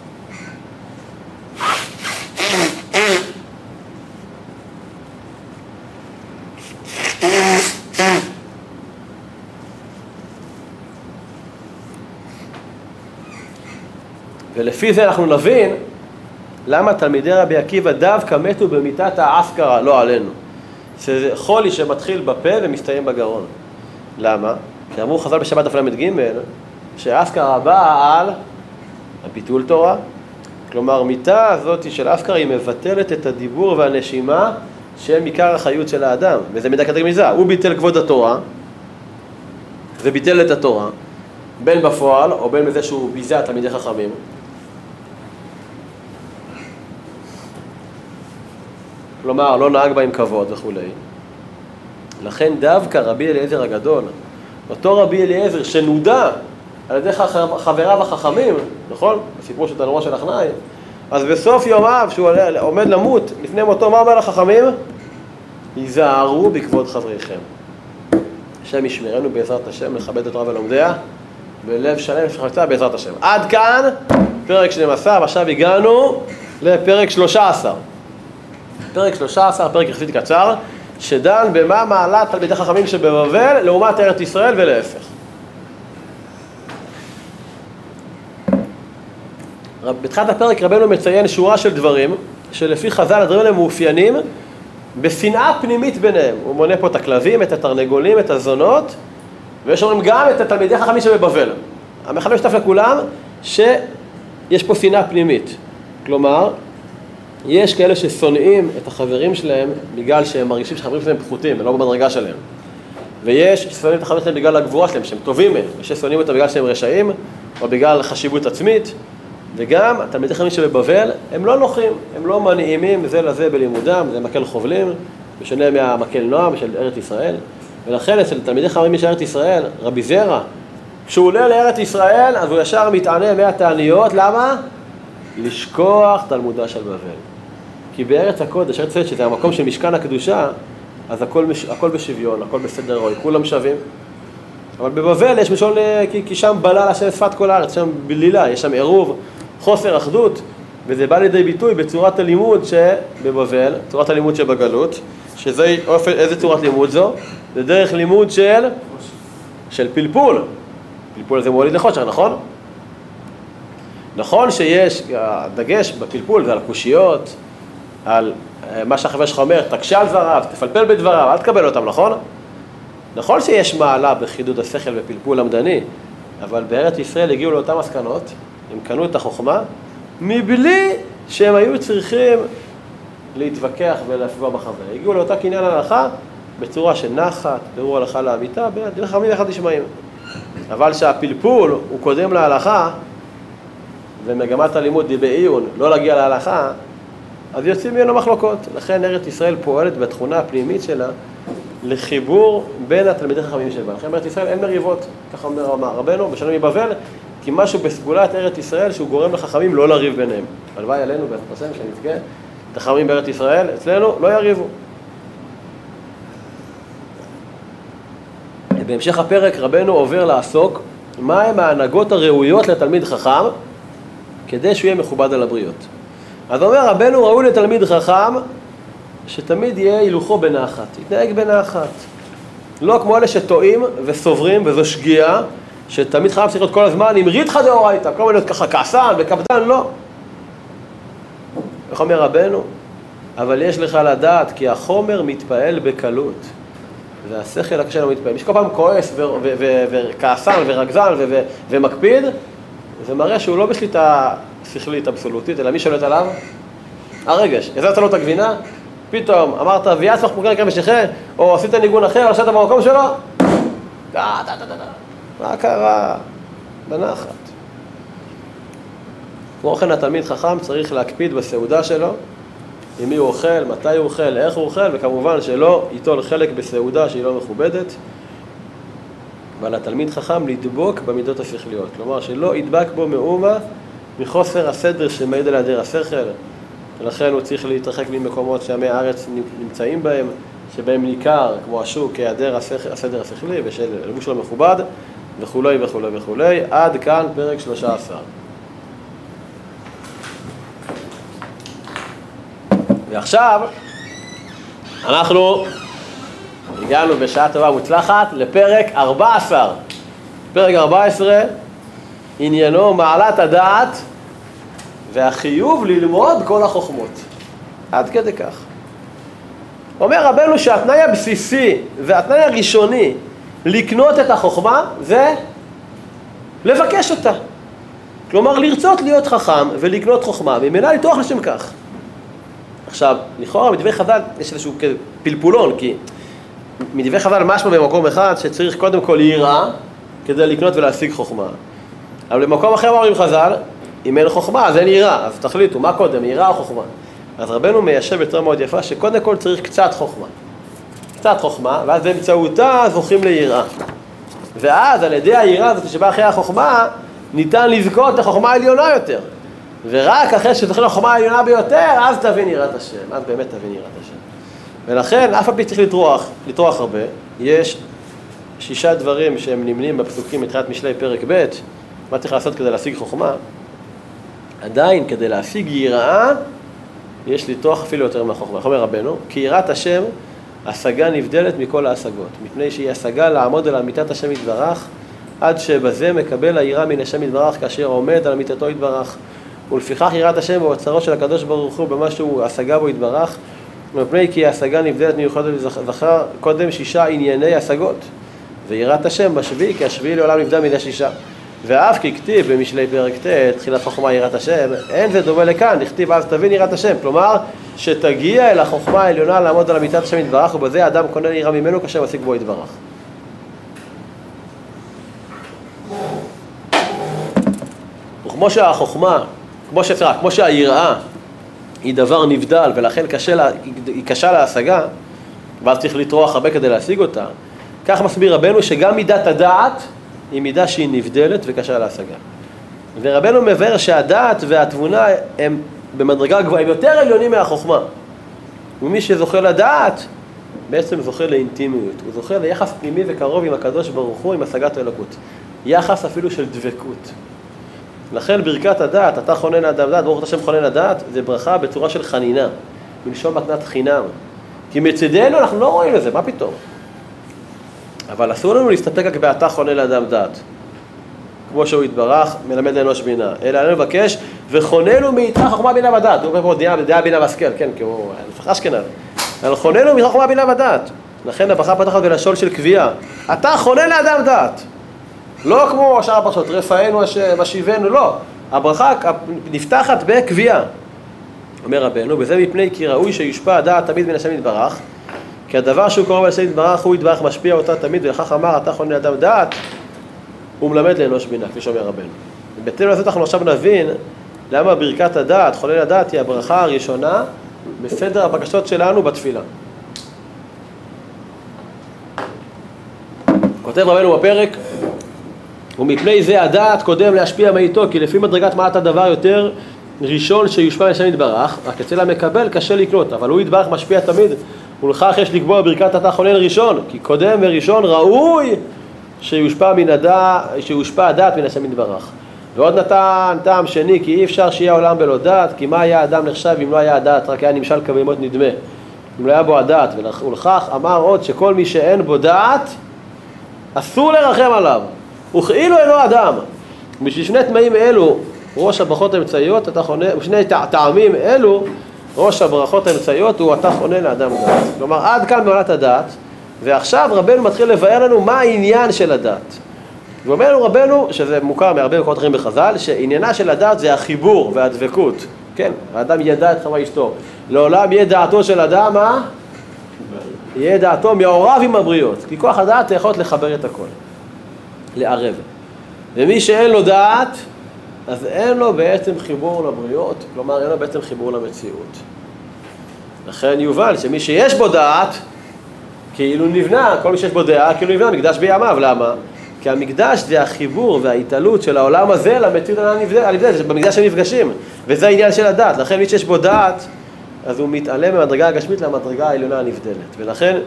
ולפי זה אנחנו נבין למה תלמידי רבי עקיבא דווקא מתו במיטת האסכרה, לא עלינו. שזה חולי שמתחיל בפה ומסתיים בגרון. למה? כי אמרו חז"ל בשבת דף ל"ג שאסכרה באה על הביטול תורה. כלומר, מיטה הזאת של אסכרה היא מבטלת את הדיבור והנשימה שהם עיקר החיות של האדם, וזה מידה מזה. הוא ביטל כבוד התורה וביטל את התורה, בין בפועל או בין בזה שהוא ביזה תלמידי חכמים. כלומר לא נהג בהם כבוד וכולי. לכן דווקא רבי אליעזר הגדול, אותו רבי אליעזר שנודע על ידי חבריו החכמים, נכון? בסיפור של תנורו של אחנאי, אז בסוף יומיו, שהוא עומד למות, לפני מותו, מה אומר לחכמים? היזהרו בכבוד חבריכם. השם ישמרנו בעזרת השם, לכבד את תורה ולומדיה, בלב שלם וחפצה בעזרת השם. עד כאן פרק 12, ועכשיו הגענו לפרק 13. פרק 13, פרק יחסית קצר, שדן במה מעלה תלמידי חכמים שבבבל לעומת ארץ ישראל ולהפך. בתחילת הפרק רבנו מציין שורה של דברים, שלפי חז"ל הדברים האלה מאופיינים בשנאה פנימית ביניהם. הוא מונה פה את הכלבים, את התרנגולים, את הזונות, ויש אומרים גם את התלמידי חכמים שבבבל. המכנה משותף לכולם, שיש פה שנאה פנימית. כלומר, יש כאלה ששונאים את החברים שלהם בגלל שהם מרגישים שהחברים שלהם פחותים, הם לא במדרגה שלהם. ויש ששונאים את החברים שלהם בגלל הגבורה שלהם, שהם טובים מהם. יש ששונאים אותם בגלל שהם רשעים, או בגלל חשיבות עצמית. וגם התלמידי חכמים שבבבל, הם לא נוחים, הם לא מנעימים זה לזה בלימודם, זה מקל חובלים, בשונה מהמקל נועם של ארץ ישראל. ולכן אצל תלמידי חכמים של ארץ ישראל, רבי זרע, כשהוא עולה לארץ ישראל, אז הוא ישר מתענה מהתעניות, למה? לשכוח תלמודה של בבל. כי בארץ הקודש, ארץ ישראל, שזה המקום של משכן הקדושה, אז הכל, מש, הכל בשוויון, הכל בסדר רואי, כולם שווים. אבל בבבל יש משול, אה, כי, כי שם בלל השם שפת כל הארץ, שם בלילה, יש שם עירוב, חוסר אחדות, וזה בא לידי ביטוי בצורת הלימוד שבבבל, צורת הלימוד שבגלות, שזה, אופן, איזה צורת לימוד זו? זה דרך לימוד של, של פלפול. פלפול זה מוליד לחושך, נכון? נכון שיש, הדגש בפלפול זה על קושיות, על אה, מה שהחבר שלך אומר, תקשה על דבריו, תפלפל בדבריו, אל תקבל אותם, נכון? נכון שיש מעלה בחידוד השכל ופלפול למדני, אבל בארץ ישראל הגיעו לאותן מסקנות, הם קנו את החוכמה, מבלי שהם היו צריכים להתווכח ולהפגוע בחבר. הגיעו לאותה קניין הלכה בצורה של נחת, בירור הלכה לאמיתה, דרך חכמים ואחד נשמעים. אבל שהפלפול הוא קודם להלכה, ומגמת הלימוד היא בעיון, לא להגיע להלכה, אז יוצאים ממנו מחלוקות. לכן ארץ ישראל פועלת בתכונה הפנימית שלה לחיבור בין התלמידי חכמים שבה. לכן בארץ ישראל אין מריבות, ככה אומר רבנו, בשונה מבבל, כי משהו בסגולת ארץ ישראל שהוא גורם לחכמים לא לריב ביניהם. הלוואי עלינו, בעזרת השם, שנזכה, את החכמים בארץ ישראל, אצלנו לא יריבו. בהמשך הפרק רבנו עובר לעסוק מהם ההנהגות הראויות לתלמיד חכם כדי שהוא יהיה מכובד על הבריות. אז אומר רבנו ראוי לתלמיד חכם שתמיד יהיה הילוכו בנחת, יתנהג בנחת. לא כמו אלה שטועים וסוברים, וזו שגיאה, שתלמיד חכם צריך להיות כל הזמן עם ריתחא דאורייתא, כל הזמן להיות ככה כעסן וקפדן, לא. איך אומר רבנו? אבל יש לך לדעת כי החומר מתפעל בקלות, והשכל הקשה לא מתפעל. מי שכל פעם כועס וכעסן ורגזן ומקפיד, זה מראה שהוא לא בשליטה שכלית אבסולוטית, אלא מי שולט עליו? הרגש. הזזת לו את הגבינה, פתאום אמרת ויעצמך פוגע לקרב בשכם, או עשית ניגון אחר, ישבת במקום שלו, מה קרה? בנחת. כמו כן התלמיד חכם צריך להקפיד בסעודה שלו, עם מי הוא אוכל, מתי הוא אוכל, איך הוא אוכל, וכמובן שלא ייטול חלק בסעודה שהיא לא מכובדת. ועל התלמיד חכם לדבוק במידות השכליות, כלומר שלא ידבק בו מאומה מחוסר הסדר שמעיד על היעדר השכל, ולכן הוא צריך להתרחק ממקומות שעמי הארץ נמצאים בהם, שבהם ניכר, כמו השוק, היעדר הסדר השכלי ושל לבוש לא מכובד, וכולי וכולי וכולי. עד כאן פרק 13. ועכשיו אנחנו הגענו בשעה טובה ומוצלחת לפרק 14. פרק 14 עניינו מעלת הדעת והחיוב ללמוד כל החוכמות. עד כדי כך. אומר רבנו שהתנאי הבסיסי והתנאי הראשוני לקנות את החוכמה זה לבקש אותה. כלומר, לרצות להיות חכם ולקנות חוכמה, ממילא לטרוח לשם כך. עכשיו, לכאורה מדברי חז"ל יש איזשהו פלפולון, כי מדברי חז"ל משמע במקום אחד שצריך קודם כל יראה כדי לקנות ולהשיג חוכמה. אבל במקום אחר אומרים חז"ל, אם אין חוכמה אז אין יראה, אז תחליטו, מה קודם, יראה או חוכמה? אז רבנו מיישב בצורה מאוד יפה שקודם כל צריך קצת חוכמה. קצת חוכמה, ואז באמצעותה זוכים ליראה. ואז על ידי היראה הזאת שבאה אחרי החוכמה, ניתן לזכות לחוכמה העליונה יותר. ורק אחרי שזוכים לחוכמה העליונה ביותר, אז תבין יראת השם, אז באמת תבין יראת השם. ולכן אף על פי צריך לטרוח, לטרוח הרבה. יש שישה דברים שהם נמנים בפסוקים מתחילת משלי פרק ב', מה צריך לעשות כדי להשיג חוכמה. עדיין, כדי להשיג יראה, יש לטרוח אפילו יותר מהחוכמה. איך אומר רבנו? כי יראת השם, השגה נבדלת מכל ההשגות, מפני שהיא השגה לעמוד על אמיתת השם יתברך, עד שבזה מקבל היראה מן השם יתברך כאשר עומד על אמיתתו יתברך. ולפיכך יראת השם באוצרו של הקדוש ברוך הוא במה שהוא השגה בו יתברך, מפני כי ההשגה נבדלת מיוחדת וזכר קודם שישה ענייני השגות, ויראת השם בשביעי כי השביעי לעולם נבדל מידי שישה. ואף כי כתיב במשלי פרק ט', תחילת חוכמה יראת השם, אין זה דומה לכאן, נכתיב אז תבין יראת השם, כלומר, שתגיע אל החוכמה העליונה לעמוד על אמיתת השם יתברך, ובזה אדם קונה יראה ממנו כאשר משיג בו יתברך. וכמו שהחוכמה, כמו שצריך, כמו שהיראה היא דבר נבדל ולכן קשה לה, היא קשה להשגה, ואז צריך לטרוח הרבה כדי להשיג אותה, כך מסביר רבנו שגם מידת הדעת היא מידה שהיא נבדלת וקשה להשגה. ורבנו מבאר שהדעת והתבונה הם במדרגה גבוהה, הם יותר עליונים מהחוכמה. ומי שזוכה לדעת, בעצם זוכה לאינטימיות. הוא זוכה ליחס פנימי וקרוב עם הקדוש ברוך הוא, עם השגת האלוקות. יחס אפילו של דבקות. לכן ברכת הדעת, אתה חונן לאדם דעת, ברוך השם חונן לדעת, זה ברכה בצורה של חנינה, מלשון מתנת חינם. כי מצדנו אנחנו לא רואים את זה, מה פתאום? אבל אסור לנו להסתפק רק באתה חונן לאדם דעת. כמו שהוא יתברך, מלמד לאנוש בינה. אלא אני מבקש, וחוננו מאיתך חוכמה בינה ודעת. הוא אומר פה דעה, בינה והשכל, כן, כי הוא אשכנז. אבל חוננו מאיתך חוכמה בינה ודעת. לכן הברכה פתחת בלשון של קביעה. אתה חונן לאדם דעת. לא כמו שאר הפרשות, רפאנו משיבנו, לא. הברכה נפתחת בקביעה. אומר רבנו, וזה מפני כי ראוי שיושפע הדעת תמיד מן השם יתברך, כי הדבר שהוא קורא לשם יתברך, הוא יתברך משפיע אותה תמיד, ולכך אמר, אתה חונן לאדם דעת, הוא מלמד לאנוש בינה, כפי שאומר רבנו. ובתל לזה אנחנו עכשיו נבין למה ברכת הדעת, חולל הדעת, היא הברכה הראשונה בסדר הבקשות שלנו בתפילה. כותב רבנו בפרק, ומפני זה הדעת קודם להשפיע מאיתו, כי לפי מדרגת מעט הדבר יותר ראשון שיושפע לשם יתברך, רק אצל המקבל קשה לקלוט, אבל הוא יתברך משפיע תמיד, ולכך יש לקבוע ברכת אתה חולל ראשון, כי קודם וראשון ראוי שיושפע מן הדעת, שיושפע הדעת מן השם יתברך. ועוד נתן טעם שני, כי אי אפשר שיהיה העולם בלא דעת, כי מה היה אדם נחשב אם לא היה הדעת, רק היה נמשל כבהמות נדמה. אם לא היה בו הדעת, ולכך אמר עוד שכל מי שאין בו דעת, אסור לרחם עליו, וכאילו אינו אדם. בשביל שני תנאים אלו, ראש הברכות האמצעיות, אתה חונה, בשני טעמים אלו, ראש הברכות האמצעיות הוא אתה חונה לאדם דעת. כלומר, עד כאן מעולת הדעת, ועכשיו רבנו מתחיל לבאר לנו מה העניין של הדת. ואומר לנו רבנו, שזה מוכר מהרבה מקומות אחרים בחז"ל, שעניינה של הדת זה החיבור והדבקות. כן, האדם ידע את חווה אשתו. לעולם יהיה דעתו של אדם, מה? יהיה דעתו מעורב עם הבריות. כי כוח הדעת יכול לחבר את הכל, לערב. ומי שאין לו דעת, אז אין לו בעצם חיבור לבריות, כלומר אין לו בעצם חיבור למציאות. לכן יובן שמי שיש בו דעת, כאילו נבנה, כל מי שיש בו דעה, כאילו נבנה מקדש בימיו, למה? כי המקדש זה החיבור וההתעלות של העולם הזה למציאות הנבדלת, במקדש הם נפגשים, וזה העניין של הדת, לכן מי שיש בו דעת, אז הוא מתעלם מהמדרגה הגשמית למדרגה העליונה הנבדלת, ולכן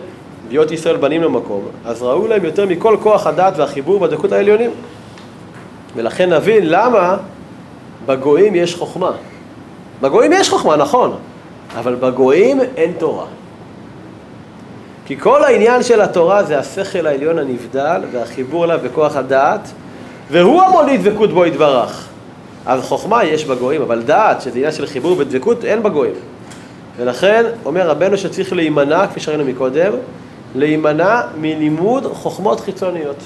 בהיות ישראל בנים למקום, אז ראו להם יותר מכל כוח הדת והחיבור בדקות העליונים, ולכן נבין למה בגויים יש חוכמה. בגויים יש חוכמה, נכון, אבל בגויים אין תורה. כי כל העניין של התורה זה השכל העליון הנבדל והחיבור אליו בכוח הדעת, והוא המוליד דבקות בו יתברך. אז חוכמה יש בגויים, אבל דעת, שזה עניין של חיבור ודבקות, אין בגויים. ולכן אומר רבנו שצריך להימנע, כפי שראינו מקודם, להימנע מלימוד חוכמות חיצוניות.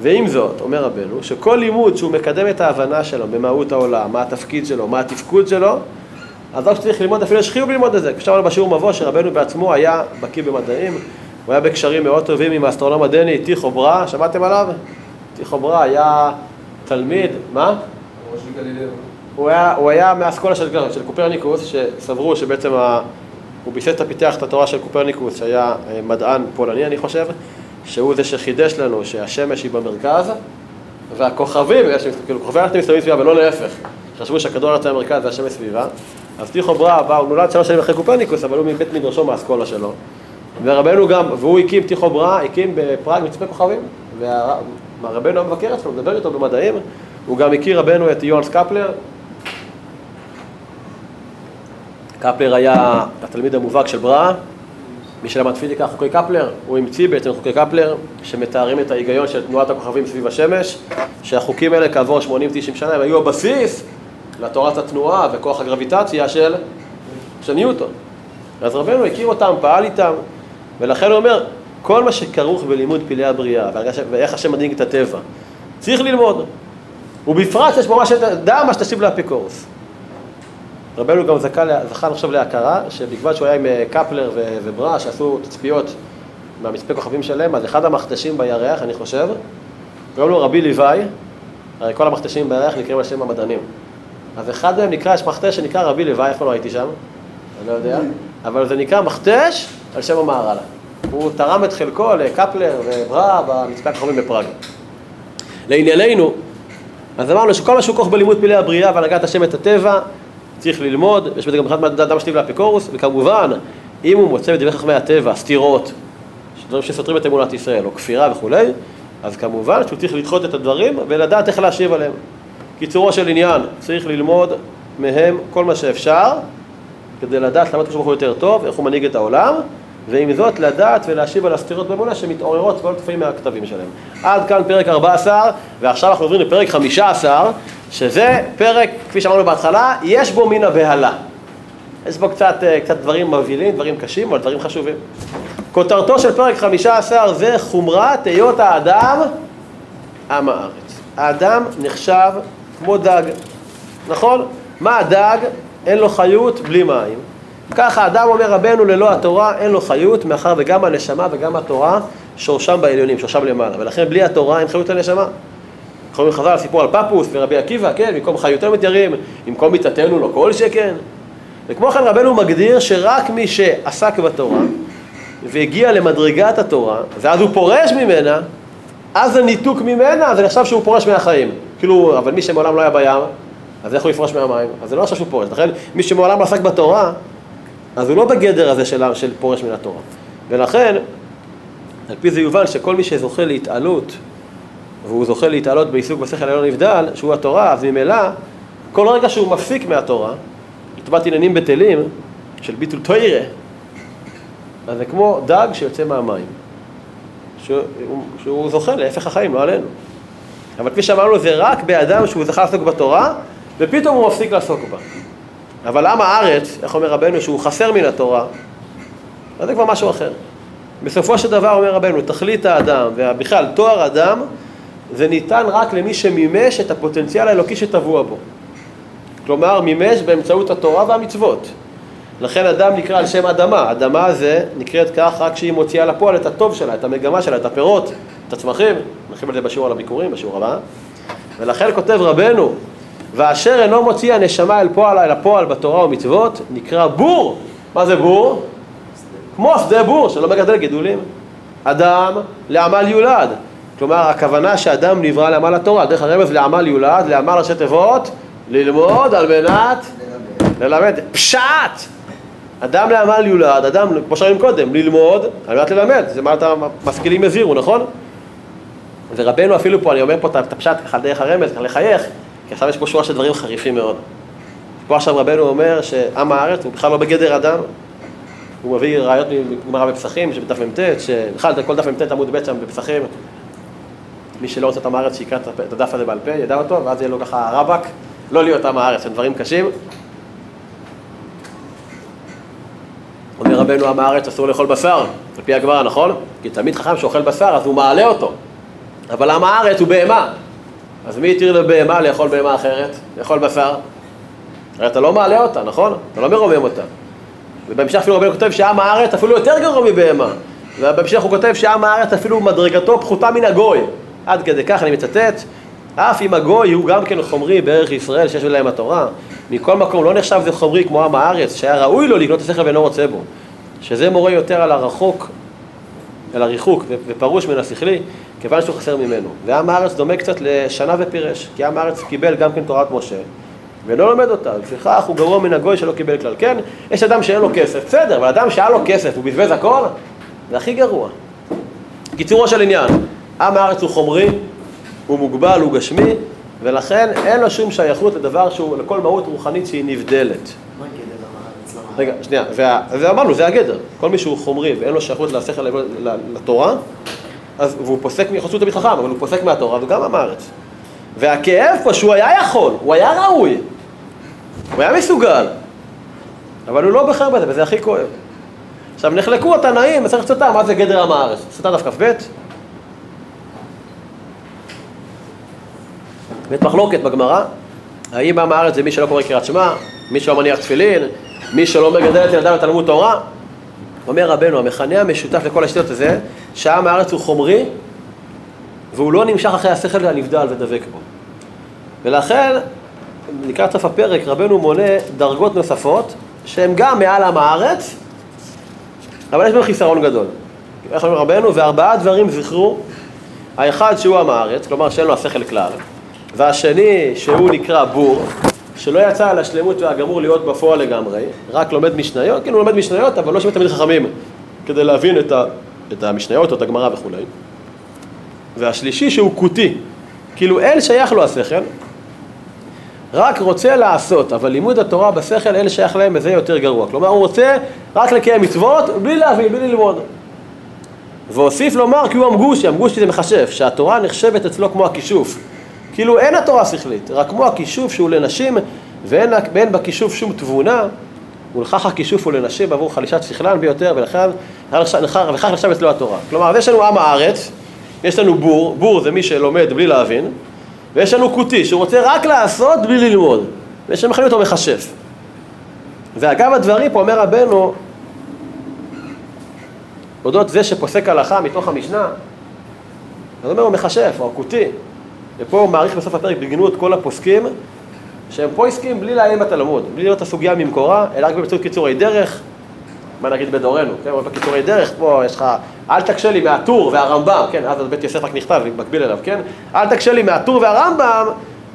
ועם זאת, אומר רבנו, שכל לימוד שהוא מקדם את ההבנה שלו במהות העולם, מה התפקיד שלו, מה התפקוד שלו, אז רק שצריך ללמוד, אפילו יש חיוב ללמוד את זה. כפי שאמרנו בשיעור מבוא, שרבנו בעצמו היה בקיא במדעים, הוא היה בקשרים מאוד טובים עם האסטרונום הדני, טיכו ברא, שמעתם עליו? טיכו ברא היה תלמיד, מה? הוא היה, הוא היה מהאסכולה של, של קופרניקוס, שסברו שבעצם ה, הוא ביסס את הפיתח את התורה של קופרניקוס, שהיה אה, מדען פולני, אני חושב, שהוא זה שחידש לנו שהשמש היא במרכז, והכוכבים, כאילו כוכבי הלכתם מסתובבים סביבה ולא להפך, חשבו שהכדור הארץ היה המרכז והשמש סביבה, אז טיכו ברא בא, הוא נולד שלוש שנים אחרי קופרניקוס, אבל הוא מבית מדרשו מהאסכולה שלו. ורבנו גם, והוא הקים, טיכו ברא, הקים בפראג מצפה כוכבים, והרבנו המבקר אצלו, מדבר איתו במדעים, הוא גם הכיר רבנו את יוהנס קפלר. קפלר היה התלמיד המובהק של ברא, מי שלמד פיזיקה חוקי קפלר, הוא המציא בעצם חוקי קפלר שמתארים את ההיגיון של תנועת הכוכבים סביב השמש, שהחוקים האלה כעבור 80-90 שנה הם היו הבסיס לתורת התנועה וכוח הגרביטציה של, של ניוטון. אז רבנו הכיר אותם, פעל איתם, ולכן הוא אומר, כל מה שכרוך בלימוד פלאי הבריאה ואיך השם מדאיג את הטבע, צריך ללמוד. ובפרט יש בו מה שדע מה שתשיב לאפיקורוס. רבנו גם זכה, זכה עכשיו להכרה, שבגלל שהוא היה עם אה, קפלר וברה, שעשו תצפיות מהמצפה כוכבים שלהם, אז אחד המכתשים בירח, אני חושב, קוראים לו רבי לוואי, הרי כל המכתשים בירח נקראים על שם המדענים. אז אחד מהם נקרא, יש מכתש שנקרא רבי לוואי, איפה לא הייתי שם? אני לא יודע, אבל זה נקרא מכתש על שם המהר"ל. הוא תרם את חלקו לקפלר וברה במצפה הכוכבים בפראג. לענייננו, אז אמרנו שכל מה שהוא כרוך בלימוד פלאי הבריאה והנהגת השם את הטבע, צריך ללמוד, יש בזה גם אחד מהאדם שלי והאפיקורוס, וכמובן, אם הוא מוצא בדברי חכמי הטבע סתירות, דברים שסותרים את אמונת ישראל, או כפירה וכולי, אז כמובן שהוא צריך לדחות את הדברים ולדעת איך להשיב עליהם. קיצורו של עניין, צריך ללמוד מהם כל מה שאפשר, כדי לדעת למה הקדוש ברוך יותר טוב, איך הוא מנהיג את העולם, ועם זאת לדעת ולהשיב על הסתירות באמונה שמתעוררות כל לפעמים מהכתבים שלהם. עד כאן פרק 14, ועכשיו אנחנו עוברים לפרק 15, שזה פרק, כפי שאמרנו בהתחלה, יש בו מן הבהלה. יש בו קצת, אה, קצת דברים מבהילים, דברים קשים, אבל דברים חשובים. כותרתו של פרק 15 זה חומרת היות האדם עם הארץ. האדם נחשב כמו דג, נכון? מה הדג? אין לו חיות בלי מים. ככה אדם אומר רבנו ללא התורה אין לו חיות, מאחר וגם הנשמה וגם התורה שורשם בעליונים, שורשם למעלה, ולכן בלי התורה אין חיות לנשמה. אומרים חז"ל סיפור על פפוס ורבי עקיבא, כן, במקום חיותנו מתיירים, במקום מיתתנו לא כל שכן. וכמו כן רבנו מגדיר שרק מי שעסק בתורה והגיע למדרגת התורה, ואז הוא פורש ממנה, אז זה ניתוק ממנה, זה נחשב שהוא פורש מהחיים. כאילו, אבל מי שמעולם לא היה בים, אז איך הוא יפרוש מהמים? אז זה לא נחשב שהוא פורש. לכן, מי שמעולם לא עסק בתורה, אז הוא לא בגדר הזה של, של פורש מן התורה. ולכן, על פי זה יובן שכל מי שזוכה להתעלות, והוא זוכה להתעלות בעיסוק בשכל העליון נבדל, שהוא התורה, אז ממילא, כל רגע שהוא מפסיק מהתורה, לטובת עניינים בטלים, של ביטול תוירה, אז זה כמו דג שיוצא מהמים, שהוא, שהוא זוכה להפך החיים, לא עלינו. אבל כפי שאמרנו, זה רק באדם שהוא זכה לעסוק בתורה, ופתאום הוא מפסיק לעסוק בה. אבל עם הארץ, איך אומר רבנו, שהוא חסר מן התורה, אז זה כבר משהו אחר. בסופו של דבר אומר רבנו, תכלית האדם, ובכלל תואר אדם, זה ניתן רק למי שמימש את הפוטנציאל האלוקי שטבוע בו. כלומר, מימש באמצעות התורה והמצוות. לכן אדם נקרא על שם אדמה. אדמה זה נקראת כך רק כשהיא מוציאה לפועל את הטוב שלה, את המגמה שלה, את הפירות, את הצמחים. נרחיב על זה בשיעור על הביקורים, בשיעור הבא. ולכן כותב רבנו, ואשר אינו מוציא הנשמה אל פועל אל הפועל בתורה ומצוות, נקרא בור. מה זה בור? כמו שדה בור שלא מגדל גידולים. אדם לעמל יולד. כלומר, הכוונה שאדם נברא לעמל התורה, דרך הרמז לעמל יולד, לעמל ראשי תיבות, ללמוד על מנת ללמד. פשט! אדם לעמל יולד, אדם, כמו שראינו קודם, ללמוד על מנת ללמד. זה מה אתה משכילים הזהירו, נכון? ורבנו אפילו פה, אני אומר פה את הפשט ככה דרך הרמז, ככה לחייך, כי עכשיו יש פה שורה של דברים חריפים מאוד. פה עכשיו רבנו אומר שעם הארץ הוא בכלל לא בגדר אדם, הוא מביא ראיות מגמרא בפסחים, שבדף מ"ט, שבכלל כל דף מ"ט עמוד ב' שם בפסחים, מי שלא רוצה את עם הארץ שיקרא את הדף הזה בעל פה, ידע אותו, ואז יהיה לו ככה רבאק, לא להיות עם הארץ, הם דברים קשים. אומר רבנו עם הארץ אסור לאכול בשר, על פי הגמרא, נכון? כי תמיד חכם שאוכל בשר אז הוא מעלה אותו, אבל עם הארץ הוא בהמה, אז מי התיר לבהמה לאכול בהמה אחרת? לאכול בשר? הרי אתה לא מעלה אותה, נכון? אתה לא מרומם אותה. ובהמשך אפילו רבנו כותב שעם הארץ אפילו יותר גרוע מבהמה. ובהמשך הוא כותב שעם הארץ אפילו מדרגתו פחותה מן הגוי. עד כדי כך אני מצטט, אף אם הגוי הוא גם כן חומרי בערך ישראל שיש להם התורה, מכל מקום לא נחשב זה חומרי כמו עם הארץ, שהיה ראוי לו לקנות את השכל ואינו רוצה בו. שזה מורה יותר על הרחוק, על הריחוק ופרוש מן השכלי, כיוון שהוא חסר ממנו. ועם הארץ דומה קצת לשנה ופירש, כי עם הארץ קיבל גם כן תורת משה, ולא לומד אותה, לפיכך הוא גרוע מן הגוי שלא קיבל כלל. כן, יש אדם שאין לו כסף, בסדר, אבל אדם שהיה לו כסף, הוא בזבז הכל, זה הכי גרוע. קיצורו של עניין, עם הארץ הוא חומרי, הוא מוגבל, הוא גשמי, ולכן אין לו שום שייכות לדבר שהוא, לכל מהות רוחנית שהיא נבדלת. מה גדר עם הארץ? למה? רגע, שנייה, וה- ואמרנו, זה הגדר. כל מי שהוא חומרי ואין לו שייכות לשכל לתורה, אז, והוא פוסק, יכול להיות שהוא תמיד חכם, אבל הוא פוסק מהתורה, וגם עם הארץ. והכאב פה שהוא היה יכול, הוא היה ראוי, הוא היה מסוגל, אבל הוא לא בחר בזה, וזה הכי כואב. עכשיו, נחלקו התנאים, מסכת סוטה, מה זה גדר עם הארץ? סוטה דף כ"ב? בית מחלוקת בגמרא, האם עם הארץ זה מי שלא קורא קריאת שמע, מי שלא מניח תפילין, מי שלא מגדל את ילדיו לתלמוד תורה? אומר רבנו, המכנה המשותף לכל השיטות הזה, שעם הארץ הוא חומרי, והוא לא נמשך אחרי השכל הנבדל ודבק בו. ולכן, לקראת סוף הפרק, רבנו מונה דרגות נוספות, שהן גם מעל עם הארץ, אבל יש בהם חיסרון גדול. איך אומר רבנו? וארבעה דברים זכרו, האחד שהוא עם הארץ, כלומר שאין לו השכל כלל. והשני שהוא נקרא בור, שלא יצא על השלמות והגמור להיות בפועל לגמרי, רק לומד משניות, כאילו לומד משניות, אבל לא שומע תמיד חכמים כדי להבין את, ה, את המשניות או את הגמרא וכולי. והשלישי שהוא כותי, כאילו אין שייך לו השכל, רק רוצה לעשות, אבל לימוד התורה בשכל אין שייך להם וזה יותר גרוע. כלומר, הוא רוצה רק לקיים מצוות בלי להבין, בלי ללמוד. והוסיף לומר כי הוא המגושי, המגושי זה מחשב, שהתורה נחשבת אצלו כמו הכישוף. כאילו אין התורה שכלית, רק כמו הכישוף שהוא לנשים ואין, ואין בכישוף שום תבונה, ולכך הכישוף הוא לנשים בעבור חלישת שכלן ביותר, ולכן וכך נחשב אצלו התורה. כלומר, יש לנו עם הארץ, יש לנו בור, בור זה מי שלומד בלי להבין, ויש לנו כותי שרוצה רק לעשות בלי ללמוד, ויש לנו אותו מכשף. ואגב הדברים פה אומר רבנו, אודות זה שפוסק הלכה מתוך המשנה, אז אומר הוא מכשף, או הכותי. ופה הוא מעריך בסוף הפרק בגנות כל הפוסקים, שהם פויסקים בלי לעיין בתלמוד, בלי לראות את הסוגיה ממקורה, אלא רק באמצעות קיצורי דרך, מה נגיד בדורנו, כן, בקיצורי דרך, פה יש לך, אל תקשה לי מהטור והרמב"ם, כן, אז בית יוסף רק נכתב, מקביל אליו, כן, אל תקשה לי מהטור והרמב"ם,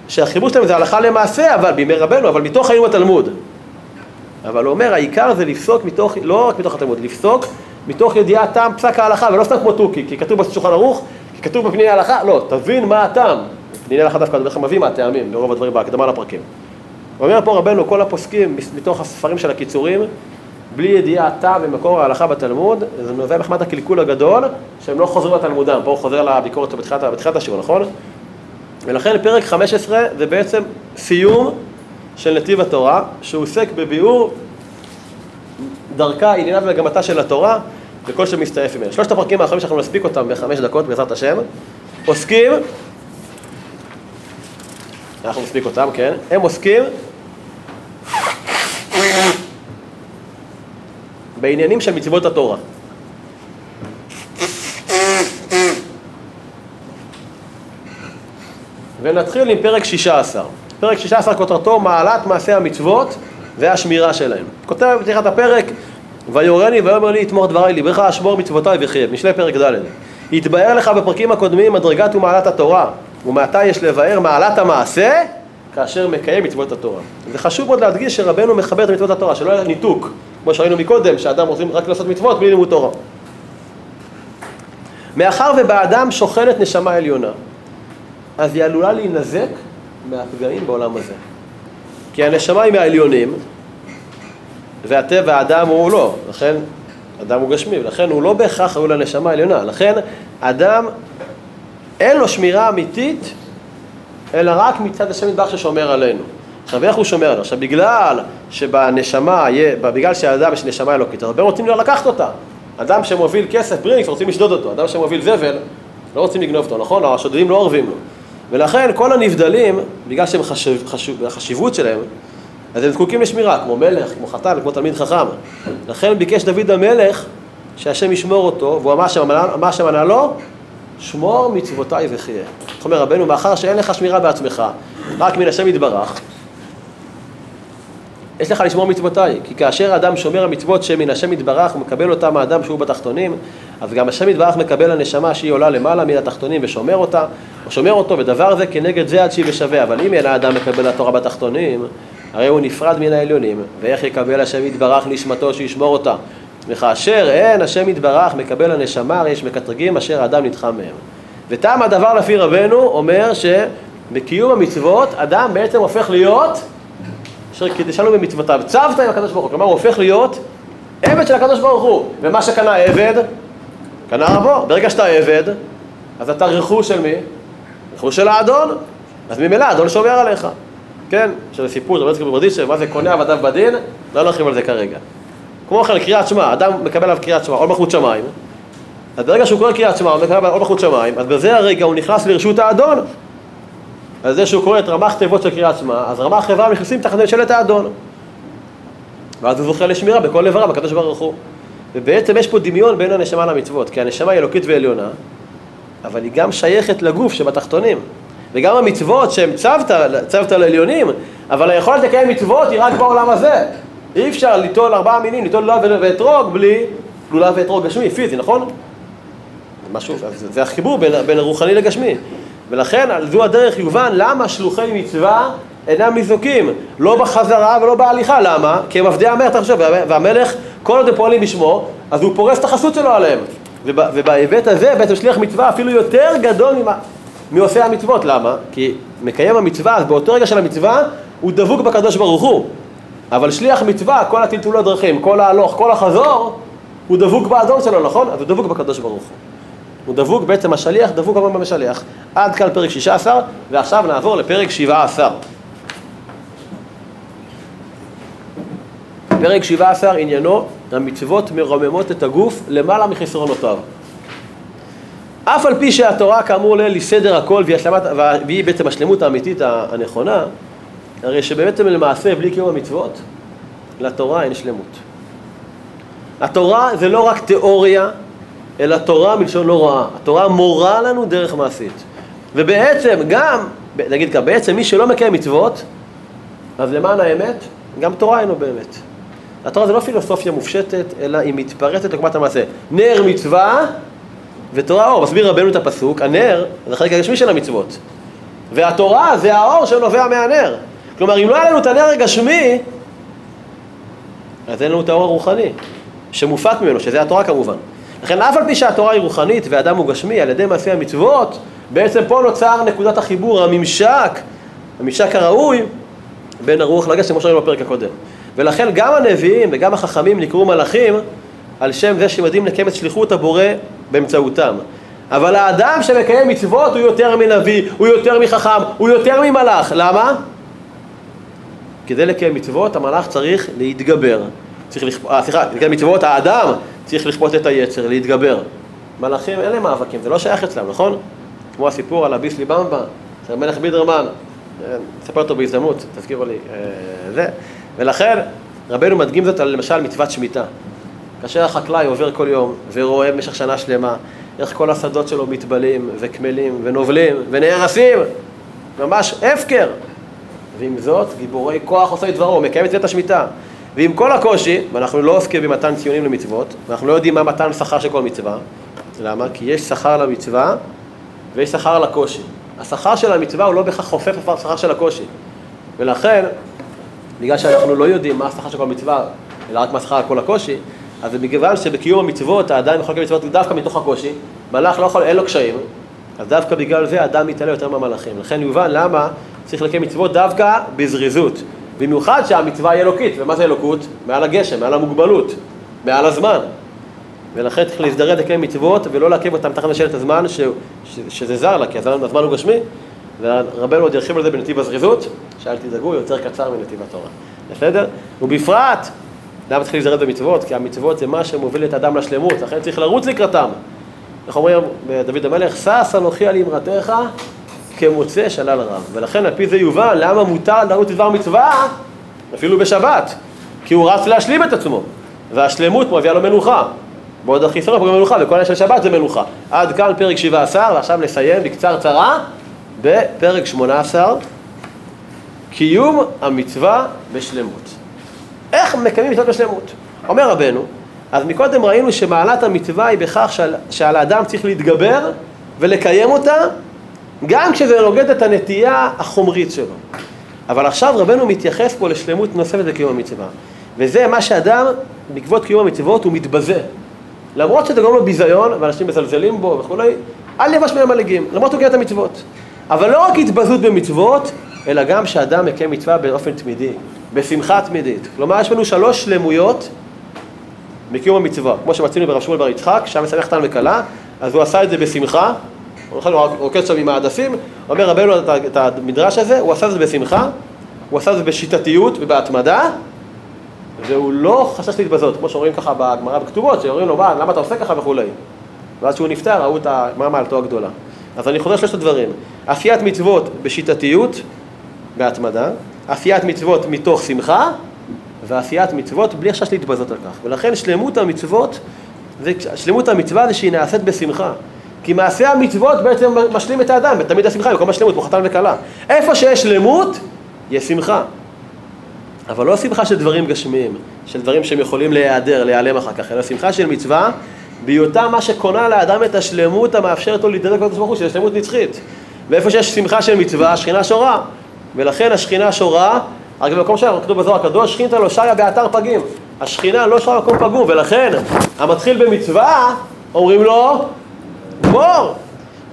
שהחיבור שלהם זה הלכה למעשה, אבל בימי רבנו, אבל מתוך היום התלמוד. אבל הוא אומר, העיקר זה לפסוק מתוך, לא רק מתוך התלמוד, לפסוק מתוך ידיעת טעם פסק ההלכה, ולא סתם כמו תוכי, כי כתוב בשולחן ערוך, כתוב בפניני ההלכה, לא, תבין מה הטעם. פניני ההלכה דווקא בדרך כלל מביא מה הטעמים, ברוב הדברים בהקדמה לפרקים. אומר פה רבנו, כל הפוסקים מתוך הספרים של הקיצורים, בלי ידיעת טעם ומקור ההלכה בתלמוד, זה נובע מחמת הקלקול הגדול, שהם לא חוזרים לתלמודם, פה הוא חוזר לביקורת בתחילת, בתחילת השיעור, נכון? ולכן פרק 15 זה בעצם סיום של נתיב התורה, שהוא עוסק בביאור דרכה, עניינה ומגמתה של התורה, וכל שמסתעף ממנו. שלושת הפרקים האחרונים שאנחנו נספיק אותם בחמש דקות בעזרת השם, עוסקים, אנחנו נספיק אותם, כן, הם עוסקים בעניינים של מצוות התורה. ונתחיל עם פרק 16. פרק 16 כותרתו מעלת מעשי המצוות והשמירה שלהם. כותב בפתיחת הפרק, ויורני ויאמר לי תמור דברי ליבך אשמור מצוותיי וחייב, משלי פרק ד'. התבאר לך בפרקים הקודמים מדרגת ומעלת התורה, ומעתה יש לבאר מעלת המעשה כאשר מקיים מצוות התורה. זה חשוב מאוד להדגיש שרבנו מכבד את מצוות התורה, שלא יהיה ניתוק, כמו שראינו מקודם, שאדם רוצים רק לעשות מצוות בלי לימוד תורה. מאחר ובאדם שוכנת נשמה עליונה, אז היא עלולה להינזק מהפגעים בעולם הזה. כי הנשמה היא מהעליונים, והטבע האדם הוא לא, לכן אדם הוא גשמי, ולכן הוא לא בהכרח ראוי לנשמה העליונה. לכן אדם אין לו שמירה אמיתית, אלא רק מצד השם יתברך ששומר עלינו. עכשיו איך הוא שומר עלינו? עכשיו בגלל שבנשמה, בגלל שהאדם יש נשמה אלוקית, הרבה רוצים לקחת אותה. אדם שמוביל כסף ברינקס רוצים לשדוד אותו, אדם שמוביל זבל לא רוצים לגנוב אותו, נכון? השודדים לא אורבים לו. ולכן כל הנבדלים, בגלל שהם חשב, חשוב, החשיבות שלהם, אז הם זקוקים לשמירה, כמו מלך, כמו חתן, כמו תלמיד חכם. לכן ביקש דוד המלך שהשם ישמור אותו, והוא אמר שם, מה השם ענה לו? שמור מצוותיי וחיה. איך אומר רבנו, מאחר שאין לך שמירה בעצמך, רק מן השם יתברך, יש לך לשמור מצוותיי, כי כאשר האדם שומר המצוות שמן השם יתברך, הוא מקבל אותם מהאדם שהוא בתחתונים, אז גם השם יתברך מקבל הנשמה שהיא עולה למעלה מן התחתונים ושומר אותה, או שומר אותו, ודבר זה כנגד זה עד שהיא בשווה. אבל אם אין האדם מקבל התורה בתחתונים, הרי הוא נפרד מן העליונים, ואיך יקבל השם יתברך נשמתו שישמור אותה? וכאשר אין השם יתברך מקבל הנשמה, הרי יש מקטרגים אשר האדם נדחה מהם. וטעם הדבר לפי רבנו אומר שבקיום המצוות אדם בעצם הופך להיות אשר קידשנו במצוותיו, צוות עם הקדוש ברוך הוא, כלומר הוא הופך להיות עבד של הקדוש ברוך הוא, ומה שקנה עבד, קנה רבו, ברגע שאתה עבד, אז אתה רכוש של מי? רכוש של האדון, אז ממילא האדון שומר עליך, כן? שזה סיפור, לא זכיר בברדיצ'ה, מה זה קונה עבדיו בדין, לא נרחיב על זה כרגע. כמו כן, קריאת שמע, אדם מקבל עליו קריאת שמע, עול מלכות שמיים, אז ברגע שהוא קורא קריאת שמע, הוא מקבל עול מלכות שמיים, אז בזה הרגע הוא נכנס לרשות האדון. על זה שהוא קורא את רמ"ח תיבות של קריאת שמע, אז רמ"ח חברה נכנסים תחת ממשלת האדון. ואז הוא זוכה לשמירה בכל איבריו, בקדוש ברוך הוא. ובעצם יש פה דמיון בין הנשמה למצוות, כי הנשמה היא אלוקית ועליונה, אבל היא גם שייכת לגוף שבתחתונים. וגם המצוות שהן צוותא, צוותא לעליונים, אבל היכולת לקיים מצוות היא רק בעולם הזה. אי אפשר ליטול ארבעה מינים, ליטול לולב ואתרוג בלי לולב ואתרוג גשמי, פיזי, נכון? משהו, זה, זה החיבור בין, בין הרוחני לגשמי. ולכן זו הדרך יובן למה שלוחי מצווה אינם ניזוקים, לא בחזרה ולא בהליכה, למה? כי הם עבדי המלך, חושב, והמלך, כל עוד הם פועלים בשמו, אז הוא פורס את החסות שלו עליהם. ובהיבט הזה בעצם שליח מצווה אפילו יותר גדול ממה, מעושי המצוות, למה? כי מקיים המצווה, אז באותו רגע של המצווה, הוא דבוק בקדוש ברוך הוא. אבל שליח מצווה, כל הטלטולי דרכים, כל ההלוך, כל החזור, הוא דבוק באדון שלו, נכון? אז הוא דבוק בקדוש ברוך הוא. הוא דבוק, בעצם השליח דבוק גם במשליח. עד כאן פרק 16, ועכשיו נעבור לפרק 17. פרק 17 עניינו, המצוות מרוממות את הגוף למעלה מחסרונותיו. אף על פי שהתורה כאמור לעיל היא סדר הכל והיא, השלמת, והיא בעצם השלמות האמיתית הנכונה, הרי שבעצם למעשה בלי קיום המצוות, לתורה אין שלמות. התורה זה לא רק תיאוריה, אלא תורה מלשון לא רעה. התורה מורה לנו דרך מעשית. ובעצם גם, נגיד ככה, בעצם מי שלא מקיים מצוות, אז למען האמת, גם תורה אינו באמת. התורה זה לא פילוסופיה מופשטת, אלא היא מתפרצת לקומת המעשה. נר מצווה ותורה אור. מסביר רבנו את הפסוק, הנר זה החלק הגשמי של המצוות. והתורה זה האור שנובע מהנר. כלומר, אם לא היה לנו את הנר הגשמי, אז אין לנו את האור הרוחני, שמופק ממנו, שזה התורה כמובן. לכן אף על פי שהתורה היא רוחנית ואדם הוא גשמי על ידי מעשי המצוות, בעצם פה נוצר נקודת החיבור, הממשק, הממשק הראוי בין הרוח לגשם, כמו שראינו בפרק הקודם. ולכן גם הנביאים וגם החכמים נקראו מלאכים על שם זה יודעים לקיים את שליחות הבורא באמצעותם. אבל האדם שמקיים מצוות הוא יותר מנביא, הוא יותר מחכם, הוא יותר ממלאך. למה? כדי לקיים מצוות המלאך צריך להתגבר. צריך לכפות, אה, סליחה, לקיים מצוות האדם צריך לכפות את היצר, להתגבר. מלאכים אין להם מאבקים, זה לא שייך אצלם, נכון? כמו הסיפור על הביסלי במבה, של מלך בידרמן, נספר אותו בהזדמנות, תזכירו לי, אה, זה. ולכן רבנו מדגים זאת על למשל מצוות שמיטה. כאשר החקלאי עובר כל יום ורואה במשך שנה שלמה איך כל השדות שלו מתבלים וקמלים ונובלים ונהרסים, ממש הפקר. ועם זאת, גיבורי כוח עושה את דברו, מקיים את השמיטה. ועם כל הקושי, ואנחנו לא עוסקים במתן ציונים למצוות, ואנחנו לא יודעים מה מתן שכר של כל מצווה, למה? כי יש שכר למצווה ויש שכר לקושי. השכר של המצווה הוא לא בהכרח חופף לשכר של הקושי. ולכן, בגלל שאנחנו לא יודעים מה השכר של כל מצווה, אלא רק מה השכר על כל הקושי, אז זה מכיוון שבקיום המצוות האדם יכול לקיים מצוות דווקא מתוך הקושי, מלאך לא יכול, אין לו קשיים, אז דווקא בגלל זה האדם מתעלה יותר מהמלאכים. לכן יובן למה צריך לקיים מצוות דווקא בזריזות. במיוחד שהמצווה היא אלוקית, ומה זה אלוקות? מעל הגשם, מעל המוגבלות, מעל הזמן. ולכן צריך להזדרז לקיים מצוות ולא לעכב אותם תחת משלת הזמן ש, ש, שזה זר לה, כי הזמן, הזמן הוא גשמי, ורבנו עוד ירחיב על זה בנתיב הזריזות, שאל תדאגו, יותר קצר מנתיב התורה. בסדר? ובפרט, למה צריך להזדרז במצוות? כי המצוות זה מה שמוביל את האדם לשלמות, לכן צריך לרוץ לקראתם. איך אומרים דוד המלך, שש אנוכי על אמרתך כמוצא שלל רב. ולכן על פי זה יובן למה מותר לרוץ לדבר מצווה אפילו בשבת. כי הוא רץ להשלים את עצמו. והשלמות מביאה לו מנוחה. בעוד החיסרון פוגע מנוחה, וכל העניין של שבת זה מנוחה. עד כאן פרק 17, ועכשיו נסיים בקצרצרה בפרק 18, קיום המצווה בשלמות. איך מקיימים מצוות בשלמות? אומר רבנו, אז מקודם ראינו שמעלת המצווה היא בכך שעל, שעל האדם צריך להתגבר ולקיים אותה גם כשזה נוגד את הנטייה החומרית שלו. אבל עכשיו רבנו מתייחס פה לשלמות נוספת בקיום המצווה. וזה מה שאדם, בעקבות קיום המצוות, הוא מתבזה. למרות שזה גורם לו ביזיון, ואנשים מזלזלים בו וכולי, אל יבש מהם הלגים, למרות הוא קיים את המצוות. אבל לא רק התבזות במצוות, אלא גם שאדם מקיים מצווה באופן תמידי, בשמחה תמידית. כלומר, יש לנו שלוש שלמויות בקיום המצווה. כמו שמצינו ברב שמואל בר יצחק, שם משמח אותנו וכלה, אז הוא עשה את זה בשמחה, הוא רוקד שם עם העדפים, אומר רבנו את המדרש הזה, הוא עשה את זה בשמחה, הוא עשה את זה בשיטתיות ובהתמדה, והוא לא חשש להתבזות, כמו שאומרים ככה בגמרא בכתובות, שאומרים לו, מה, למה אתה עושה ככה וכולי. ואז כשהוא נפטר, ראו את מה מעלתו הגדולה. אז אני חוזר שלושת הדברים, עשיית מצוות בשיטתיות, בהתמדה, עשיית מצוות מתוך שמחה, ועשיית מצוות בלי חשש להתבזות על כך. ולכן שלמות המצוות, שלמות המצווה זה שהיא נעשית בשמחה. כי מעשה המצוות בעצם משלים את האדם, ותמיד השמחה כל השלמות, כמו חתן וכלה. איפה שיש שלמות, יש שמחה. אבל לא שמחה של דברים גשמיים, של דברים שהם יכולים להיעדר, להיעלם אחר כך, אלא שמחה של מצווה, בהיותה מה שקונה לאדם את השלמות המאפשרת לו להתדרג לקדוש ברוך הוא, של שלמות נצחית. ואיפה שיש שמחה של מצווה, השכינה שורה. ולכן השכינה שורה, רק במקום שם, כתוב בזוהר הקדוש, שכינתא לא שריה באתר פגים. השכינה לא שורה במקום פגום, ולכן המתחיל במצווה, אומרים לו, גמור.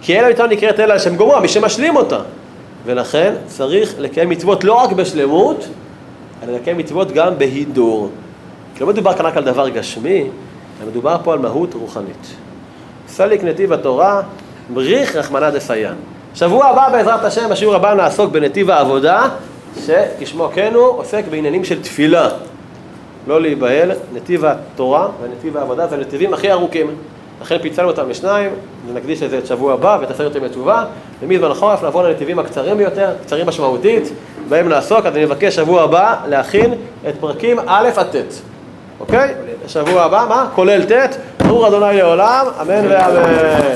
כי אלא איתה נקראת אלא לשם גמורה, מי שמשלים אותה. ולכן צריך לקיים מצוות לא רק בשלמות, אלא לקיים מצוות גם בהידור. כי לא מדובר כאן רק על דבר גשמי, אלא מדובר פה על מהות רוחנית. סליק נתיב התורה, בריך רחמנא דסיין. שבוע הבא בעזרת השם, בשיעור הבא נעסוק בנתיב העבודה, שכשמו כן הוא עוסק בעניינים של תפילה. לא להיבהל, נתיב התורה ונתיב העבודה זה הנתיבים הכי ארוכים. לכן פיצלנו אותם לשניים, ונקדיש לזה את שבוע הבא ותעשה אותם לתשובה, ומזמן החורף נעבור לנתיבים הקצרים ביותר, קצרים משמעותית, בהם נעסוק, אז אני מבקש שבוע הבא להכין את פרקים א' עד ט', אוקיי? שבוע הבא, מה? כולל ט', ברור אדוני לעולם, אמן ואמן.